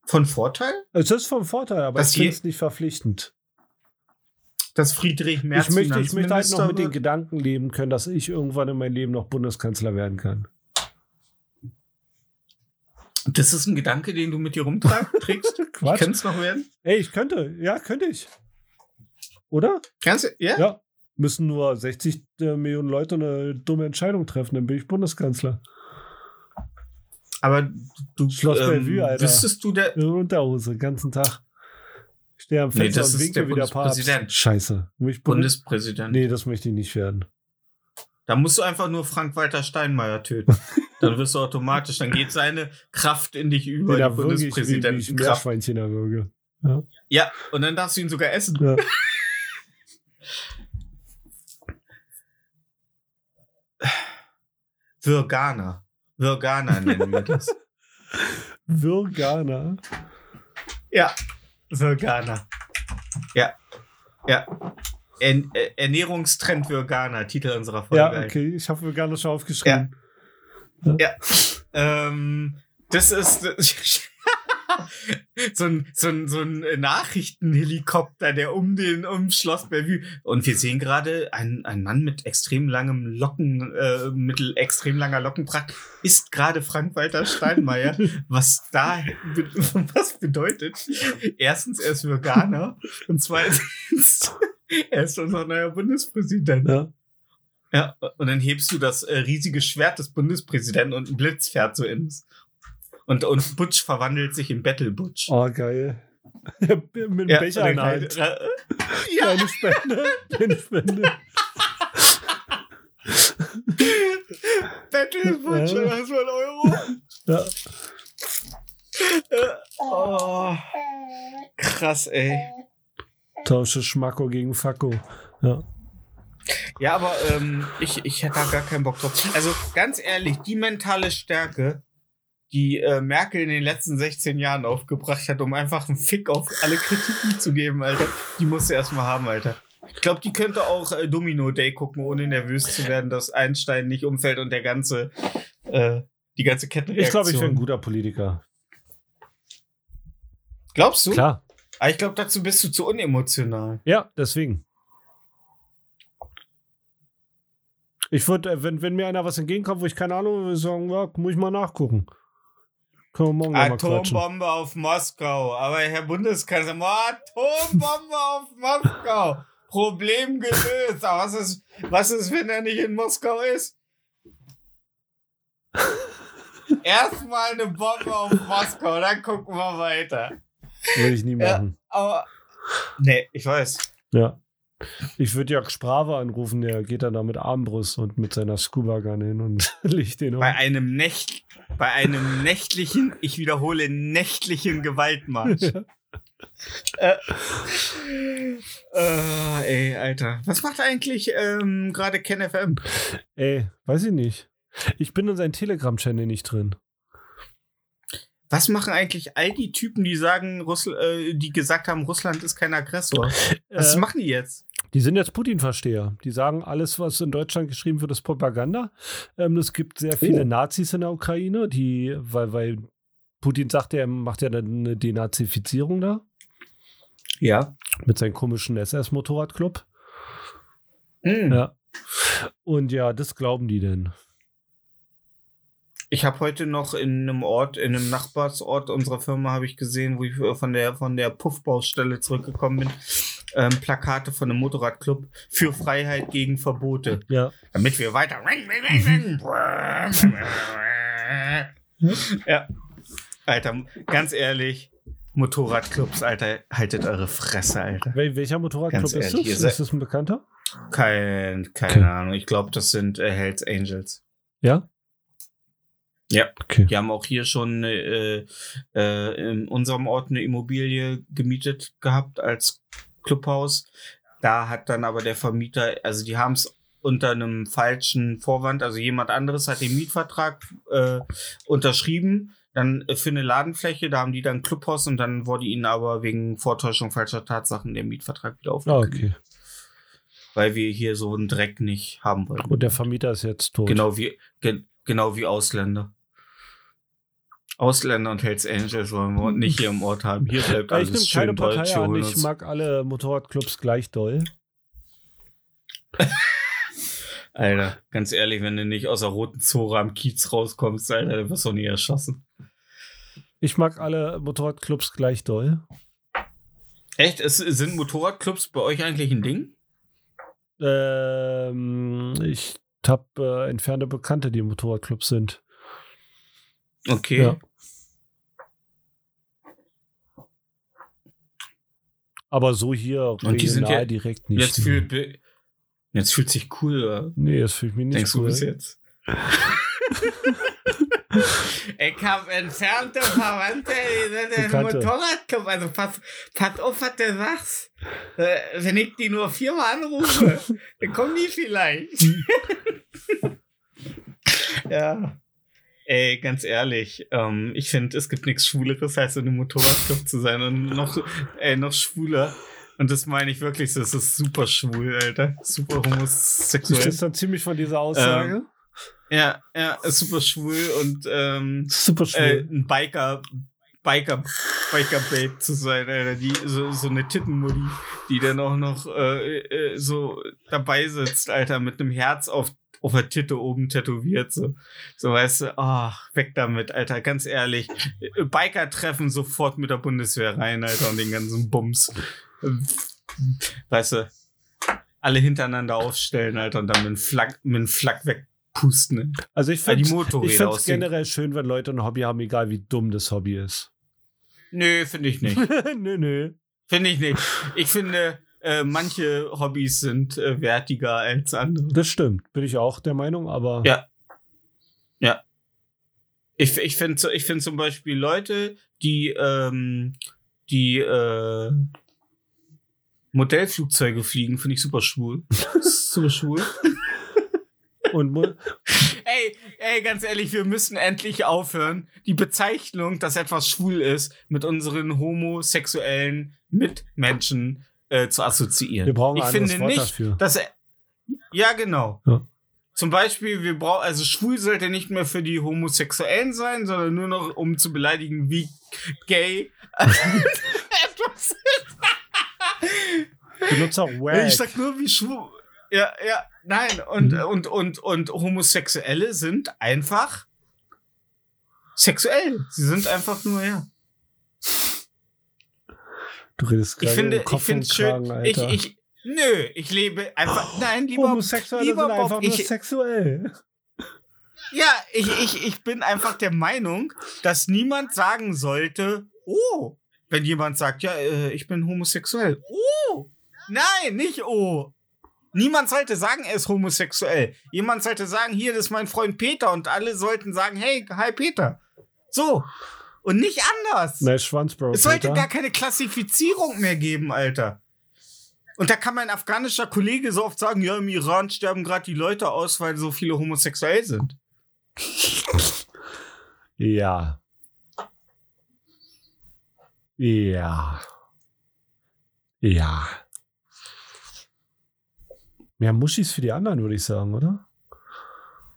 S2: von Vorteil,
S3: Es ist vom Vorteil, aber
S2: Das
S3: ich finde es nicht verpflichtend.
S2: dass Friedrich Merz
S3: Ich möchte, ich möchte halt noch mit den? Gedanken leben können, dass ich irgendwann in meinem Leben noch Bundeskanzler werden kann.
S2: Das ist ein Gedanke, den du mit dir rumträgst.
S3: Quatsch.
S2: Könnte es noch werden?
S3: Ey, ich könnte. Ja, könnte ich. Oder?
S2: Kannst du? Ja?
S3: Ja. Müssen nur 60 äh, Millionen Leute eine dumme Entscheidung treffen, dann bin ich Bundeskanzler.
S2: Aber du,
S3: Schloss
S2: ähm,
S3: Bellevue, Alter.
S2: wüsstest du der,
S3: In Unterhose, den ganzen Tag. Ich stehe am
S2: Nee,
S3: Fenster
S2: das
S3: und
S2: ist
S3: winke
S2: der
S3: wie der Papst. Scheiße. Will ich Bundes
S2: Bundespräsident?
S3: nee, das möchte ich nicht werden.
S2: Da musst du einfach nur Frank-Walter Steinmeier töten. dann wirst du automatisch, dann geht seine Kraft in dich über,
S3: da
S2: die
S3: ich, wie, wie
S2: Bundespräsidentenkraft.
S3: Erwürge.
S2: Ja, und dann darfst du ihn sogar essen.
S3: Ja.
S2: Virganer. Virganer nennen wir das.
S3: Virganer.
S2: ja, Virganer. Ja. Ja. Äh, Ernährungstrend Virganer, Titel unserer Folge.
S3: Ja, okay, ich habe Virganer schon aufgeschrieben.
S2: Ja. Ähm, das ist so ein, so ein, so ein Nachrichtenhelikopter, der um den um Schloss Bellevue. Und wir sehen gerade einen, einen Mann mit extrem langem Locken, äh, mit extrem langer Lockenpracht, ist gerade Frank-Walter Steinmeier. was da was bedeutet. Erstens, er ist Veganer und zweitens Er ist unser neuer Bundespräsident.
S3: Ja.
S2: Ja, und dann hebst du das äh, riesige Schwert des Bundespräsidenten und ein Blitz fährt so ins. Und, und Butch verwandelt sich in Battle Butch.
S3: Oh, geil. Mit dem
S2: Ja,
S3: Becher in der Hand.
S2: Ja,
S3: Kleine Spende. Kleine Spende.
S2: Battle Butch,
S3: Ja.
S2: das war ein Euro.
S3: Ja.
S2: Äh, oh, krass, ey.
S3: Tausche Schmacko gegen Facko. Ja.
S2: Ja, aber ähm, ich, ich hätte da gar keinen Bock drauf. Also ganz ehrlich, die mentale Stärke, die äh, Merkel in den letzten 16 Jahren aufgebracht hat, um einfach einen Fick auf alle Kritiken zu geben, Alter, die musst du erstmal haben, Alter. Ich glaube, die könnte auch äh, Domino Day gucken, ohne nervös zu werden, dass Einstein nicht umfällt und der ganze, äh, die ganze Kettenreaktion.
S3: Ich glaube, ich wäre ein guter Politiker.
S2: Glaubst du?
S3: Klar.
S2: Aber ich glaube, dazu bist du zu unemotional.
S3: Ja, deswegen. Ich würde, äh, wenn, wenn mir einer was entgegenkommt, wo ich keine Ahnung habe, würde ich sagen, ja, muss ich mal nachgucken. Können wir morgen noch mal.
S2: Atombombe auf Moskau. Aber Herr Bundeskanzler, Atombombe auf Moskau. Problem gelöst. Aber was ist, was ist, wenn er nicht in Moskau ist? Erstmal eine Bombe auf Moskau, dann gucken wir weiter.
S3: Würde ich nie
S2: Ja.
S3: machen.
S2: Aber. Nee, ich weiß.
S3: Ja. Ich würde Jörg Sprave anrufen, der geht dann da mit Armbrust und mit seiner Scuba-Gun hin und legt den um.
S2: Bei einem Nächt, bei einem nächtlichen, ich wiederhole, nächtlichen Gewaltmarsch. äh, äh, ey, Alter. Was macht eigentlich ähm, gerade Ken FM?
S3: Ey, weiß ich nicht. Ich bin in seinem Telegram-Channel nicht drin.
S2: Was machen eigentlich all die Typen, die sagen, Russl äh, die gesagt haben, Russland ist kein Aggressor? Was
S3: Äh,
S2: machen die jetzt?
S3: Die sind jetzt Putin-Versteher. Die sagen, alles, was in Deutschland geschrieben wird, ist Propaganda. Ähm, es gibt sehr viele
S2: Oh.
S3: Nazis in der Ukraine, die, weil, weil Putin sagt, er macht ja eine Denazifizierung da
S2: Ja.
S3: mit seinem komischen SS-Motorradclub.
S2: Hm.
S3: Ja. Und ja, das glauben die denn.
S2: Ich habe heute noch in einem Ort, in einem Nachbarsort unserer Firma, habe ich gesehen, wo ich äh, von der von der Puffbaustelle zurückgekommen bin, ähm, Plakate von einem Motorradclub für Freiheit gegen Verbote,
S3: Ja.
S2: damit wir weiter. ja, Alter, ganz ehrlich, Motorradclubs, Alter, haltet eure Fresse, Alter.
S3: Wel welcher Motorradclub ist
S2: ehrlich,
S3: das? Ist das ein Bekannter?
S2: Kein, keine
S3: Okay.
S2: Ahnung. Ich glaube, das sind äh, Hells Angels.
S3: Ja?
S2: Ja.
S3: Okay.
S2: Die haben auch hier schon äh, äh, in unserem Ort eine Immobilie gemietet gehabt als Clubhaus. Da hat dann aber der Vermieter, also die haben es unter einem falschen Vorwand, also jemand anderes hat den Mietvertrag äh, unterschrieben, dann äh, für eine Ladenfläche, da haben die dann Clubhaus und dann wurde ihnen aber wegen Vortäuschung falscher Tatsachen der Mietvertrag wieder
S3: Ah,
S2: aufgekündigt.
S3: okay.
S2: Weil wir hier so einen Dreck nicht haben wollen.
S3: Und der Vermieter ist jetzt tot.
S2: Genau wie, ge, genau wie Ausländer. Ausländer und Hells Angels wollen wir nicht hier im Ort haben. Hier bleibt
S3: Ja, ich
S2: alles
S3: nehme keine
S2: schön deutsch.
S3: Partei an. Ich mag alle Motorradclubs gleich doll.
S2: Alter, ganz ehrlich, wenn du nicht aus der roten Zora am Kiez rauskommst, Alter, dann wirst du nie erschossen.
S3: Ich mag alle Motorradclubs gleich doll.
S2: Echt? Es, sind Motorradclubs bei euch eigentlich ein Ding?
S3: Ähm, ich habe äh, entfernte Bekannte, die im Motorradclub sind.
S2: Okay.
S3: Ja. Aber so hier
S2: Und die sind ja-
S3: direkt nicht.
S2: Jetzt, fühlt, jetzt fühlt sich cool, oder?
S3: nee, das fühlt mich nicht
S2: Denkst
S3: cool.
S2: du bis jetzt? ich habe entfernte Verwandte, die sind im. Motorradclub. Also pass, pass auf, was du sagst. Äh, wenn ich die nur viermal anrufe, dann kommen die vielleicht. ja. Ey, ganz ehrlich, ähm, ich finde, es gibt nichts Schwuleres, als in einem Motorradclub zu sein und noch, ey, noch schwuler. Und das meine ich wirklich so, es ist super schwul, Alter. Super
S3: Du
S2: homosexuell.
S3: stehst dann ziemlich von dieser Aussage.
S2: Ja, ja, ist super schwul und ähm,
S3: Super
S2: äh,
S3: schwul.
S2: ein Biker, Biker, Biker Babe zu sein, Alter, die so, so eine Tittenmutti, die dann auch noch äh, äh, so dabei sitzt, Alter, mit einem Herz auf auf der Titte oben tätowiert, so. So, weißt du, ach, weg damit, Alter, ganz ehrlich. Äh, Biker treffen sofort mit der Bundeswehr rein, Alter, und den ganzen Bums. Weißt du, alle hintereinander aufstellen, Alter, und dann mit einem Flak, mit einem Flak wegpusten. Ne?
S3: Also ich finde
S2: aussehen.
S3: generell schön, wenn Leute ein Hobby haben, egal wie dumm das Hobby ist.
S2: Nö, finde ich nicht.
S3: nö, nö.
S2: Finde ich nicht. Ich finde, äh, manche Hobbys sind äh, wertiger als andere.
S3: Das stimmt, bin ich auch der Meinung, aber
S2: Ja. Ja. Ich, ich finde ich find zum Beispiel Leute, die, ähm, die äh, Modellflugzeuge fliegen, finde ich super schwul. super schwul.
S3: und
S2: Ey, ey, ganz ehrlich, wir müssen endlich aufhören, die Bezeichnung, dass etwas schwul ist, mit unseren homosexuellen Mitmenschen äh, zu assoziieren.
S3: wir brauchen
S2: ich finde
S3: Wort
S2: nicht,
S3: dafür.
S2: dass er, ja genau.
S3: Ja.
S2: Zum Beispiel, wir brauchen, also schwul sollte nicht mehr für die Homosexuellen sein, sondern nur noch um zu beleidigen, wie gay. etwas
S3: Benutze auch
S2: ich
S3: Wag.
S2: sag nur, wie schwul. Ja, ja, nein. Und,
S3: Mhm.
S2: und, und, und Homosexuelle sind einfach sexuell. Sie sind einfach nur, ja.
S3: Du redest
S2: Ich
S3: gerade
S2: finde,
S3: um
S2: ich
S3: Kopf
S2: finde schön.
S3: Kragen,
S2: Ich, ich, nö, ich lebe einfach. Nein, lieber.
S3: Homosexuelle
S2: lieber
S3: sind
S2: Bob,
S3: einfach nur
S2: ich-
S3: sexuell.
S2: Ja, ich, ich, ich bin einfach der Meinung, dass niemand sagen sollte, oh, wenn jemand sagt, ja, äh, ich bin homosexuell. Oh, nein, nicht oh. Niemand sollte sagen, er ist homosexuell. Jemand sollte sagen, hier, das ist mein Freund Peter und alle sollten sagen, hey, hi Peter. So. Und nicht anders.
S3: Nein, Schwanzbro.
S2: Es sollte
S3: Peter.
S2: gar keine Klassifizierung mehr geben, Alter. Und da kann mein afghanischer Kollege so oft sagen, ja, im Iran sterben gerade die Leute aus, weil so viele homosexuell sind.
S3: Ja. Ja. Ja. Mehr Muschis für die anderen, würde ich sagen, oder?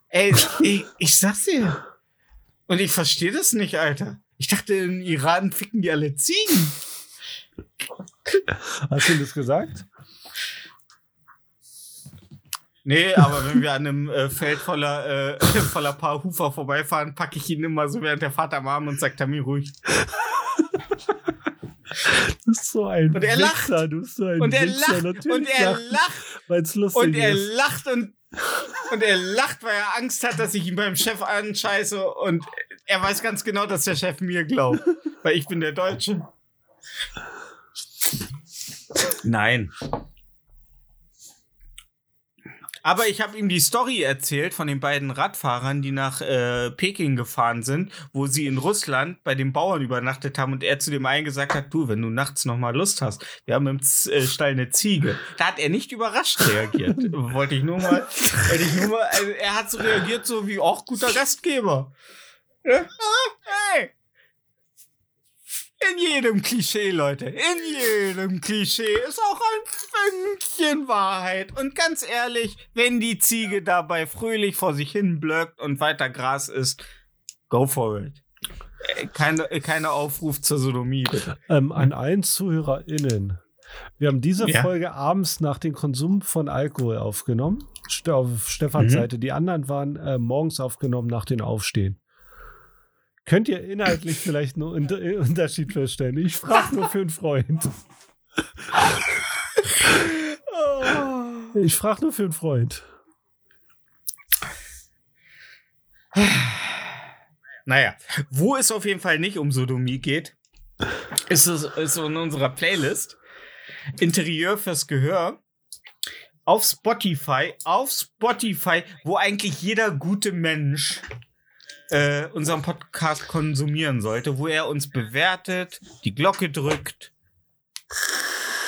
S2: Ey, ich, ich sag's dir. Und ich verstehe das nicht, Alter. Ich dachte, im Iran ficken die alle Ziegen.
S3: Hast du das gesagt?
S2: Nee, aber wenn wir an einem äh, Feld voller, äh, voller Paar Hufer vorbeifahren, packe ich ihn immer so während der Fahrt am Arm und sag Tamir ruhig.
S3: Du bist so ein
S2: Und er lacht.
S3: Wichser, du bist so ein
S2: Und er
S3: Wichser.
S2: lacht,
S3: Natürlich
S2: und er
S3: lacht,
S2: lacht,
S3: weil es lustig
S2: und er
S3: ist.
S2: lacht und, und er lacht, weil er Angst hat, dass ich ihn beim Chef anscheiße und er weiß ganz genau, dass der Chef mir glaubt, weil ich bin der Deutsche. Nein. Aber ich habe ihm die Story erzählt von den beiden Radfahrern, die nach äh, Peking gefahren sind, wo sie in Russland bei den Bauern übernachtet haben und er zu dem einen gesagt hat, du, wenn du nachts noch mal Lust hast, wir haben im Z äh, Stall eine Ziege. Da hat er nicht überrascht reagiert. wollte ich nur mal, wollte ich nur mal, also er hat so reagiert so wie, auch guter Gastgeber. Ah. In jedem Klischee, Leute, in jedem Klischee ist auch ein Fünkchen Wahrheit. Und ganz ehrlich, wenn die Ziege dabei fröhlich vor sich hin blöckt und weiter Gras isst, go for it. Äh, Keine, äh, keine Aufruf zur Sodomie, bitte.
S3: Ähm, an allen ZuhörerInnen. Wir haben diese
S2: Ja.
S3: Folge abends nach dem Konsum von Alkohol aufgenommen. Auf Stefans
S2: Mhm.
S3: Seite. Die anderen waren äh, morgens aufgenommen nach dem Aufstehen. Könnt ihr inhaltlich vielleicht einen äh, Unterschied feststellen? Ich frage nur für einen Freund. Ich frage nur für einen Freund.
S2: Naja, wo es auf jeden Fall nicht um Sodomie geht, ist es ist in unserer Playlist Interieur fürs Gehör auf Spotify, auf Spotify, wo eigentlich jeder gute Mensch äh, unseren Podcast konsumieren sollte, wo er uns bewertet, die Glocke drückt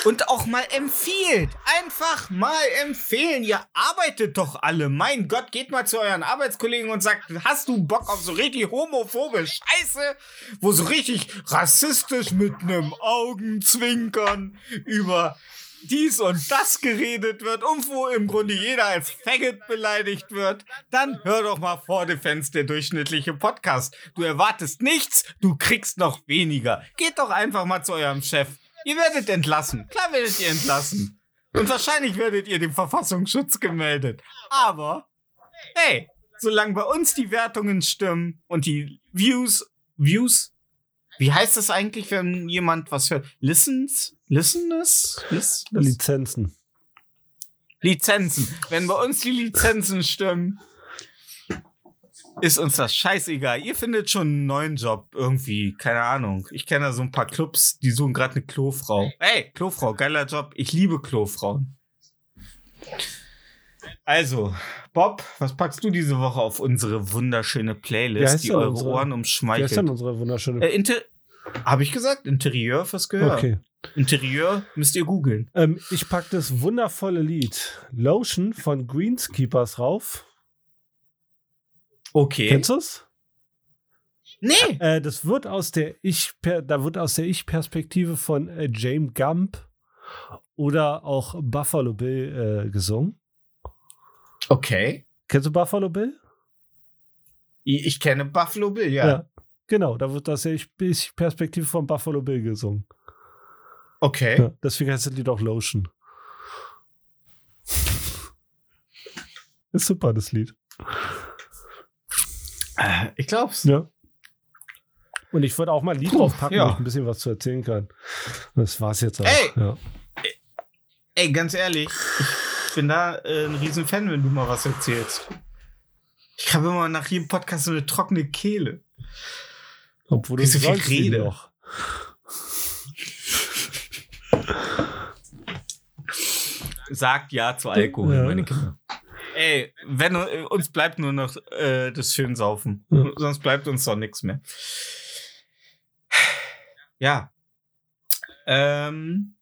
S2: und auch mal empfiehlt. Einfach mal empfehlen. Ihr arbeitet doch alle. Mein Gott, geht mal zu euren Arbeitskollegen und sagt, hast du Bock auf so richtig homophobe Scheiße, wo so richtig rassistisch mit einem Augenzwinkern über dies und das geredet wird und wo im Grunde jeder als Faggot beleidigt wird, dann hör doch mal vor Defense der durchschnittliche Podcast. Du erwartest nichts, du kriegst noch weniger. Geht doch einfach mal zu eurem Chef. Ihr werdet entlassen. Klar werdet ihr entlassen. Und wahrscheinlich werdet ihr dem Verfassungsschutz gemeldet. Aber, hey, solange bei uns die Wertungen stimmen und die Views, Views, wie heißt das eigentlich, wenn jemand was hört? Listens? Listens? Lis- lis-
S3: Lizenzen.
S2: Lizenzen. Wenn bei uns die Lizenzen stimmen, ist uns das scheißegal. Ihr findet schon einen neuen Job irgendwie. Keine Ahnung. Ich kenne da so ein paar Clubs, die suchen gerade eine Klofrau. Hey, Klofrau, geiler Job. Ich liebe Klofrauen. Also, Bob, was packst du diese Woche auf unsere wunderschöne Playlist, die eure
S3: unsere-
S2: Ohren
S3: Wer ist denn
S2: umschmeichelt?
S3: unsere wunderschöne.
S2: Äh, Inter Habe ich gesagt? Interieur fürs Gehör.
S3: okay.
S2: Interieur müsst ihr googeln.
S3: Ähm, ich packe das wundervolle Lied Lotion von Greenskeepers rauf.
S2: Okay.
S3: Kennst du es?
S2: Nee.
S3: Äh, das wird aus der Ich, da wird aus der Ich-Perspektive von äh, James Gump oder auch Buffalo Bill äh, gesungen.
S2: Okay.
S3: Kennst du Buffalo Bill?
S2: Ich, ich kenne Buffalo Bill, ja.
S3: Genau, da wird aus der Ich- Ich-Perspektive von Buffalo Bill gesungen.
S2: Okay.
S3: Ja, deswegen heißt das Lied auch Lotion. Ist super, das Lied.
S2: Äh, Ich glaub's.
S3: Ja. Und ich würde auch mal ein Lied draufpacken,
S2: ja.
S3: wo ich ein bisschen was zu erzählen kann. Das war's jetzt auch.
S2: Ey!
S3: Ja.
S2: Ey, ganz ehrlich, ich bin da äh, ein Riesenfan, wenn du mal was erzählst. Ich habe immer nach jedem Podcast so eine trockene Kehle.
S3: Obwohl du
S2: so viel Rede.
S3: noch.
S2: Sagt ja zu Alkohol,
S3: Ja.
S2: meine Kinder. Ey, wenn äh, uns bleibt nur noch äh, das Schönsaufen.
S3: Ja.
S2: Sonst bleibt uns doch nichts mehr. Ja. Ähm.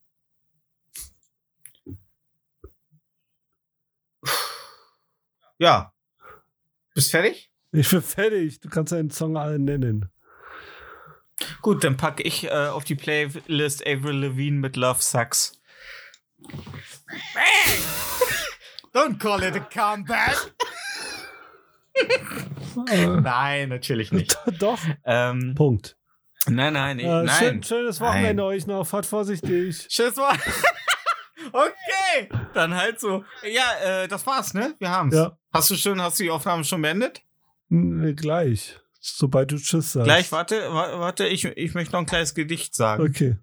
S2: Ja. Bist fertig?
S3: Ich bin fertig. Du kannst deinen Song alle nennen.
S2: Gut, dann packe ich äh, auf die Playlist Avril Lavigne mit Love Sucks. Don't call it a comeback. Nein, natürlich nicht.
S3: Doch.
S2: ähm,
S3: Punkt.
S2: nein, nein, ich,
S3: Äh,
S2: nein.
S3: schön, schönes Wochenende euch noch. Fahrt vorsichtig.
S2: Tschüss, Mann. okay, dann halt so. Ja, äh, das war's, ne? Wir haben's.
S3: Ja.
S2: Hast du schon, hast du die Aufnahme schon beendet?
S3: Hm, gleich. Sobald du Tschüss sagst.
S2: Gleich, warte, wa- warte, ich, ich möchte noch ein kleines Gedicht sagen.
S3: Okay.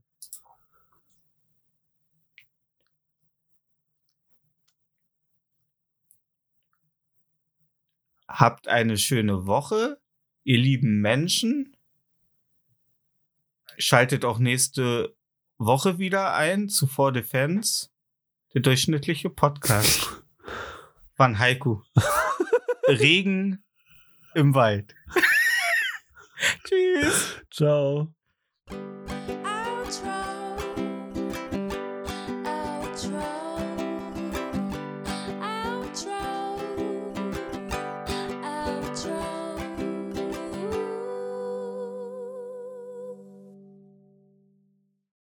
S2: Habt eine schöne Woche, ihr lieben Menschen. Schaltet auch nächste Woche wieder ein zu For Defense, der durchschnittliche Podcast. Van Haiku. Regen im Wald. Tschüss.
S3: Ciao.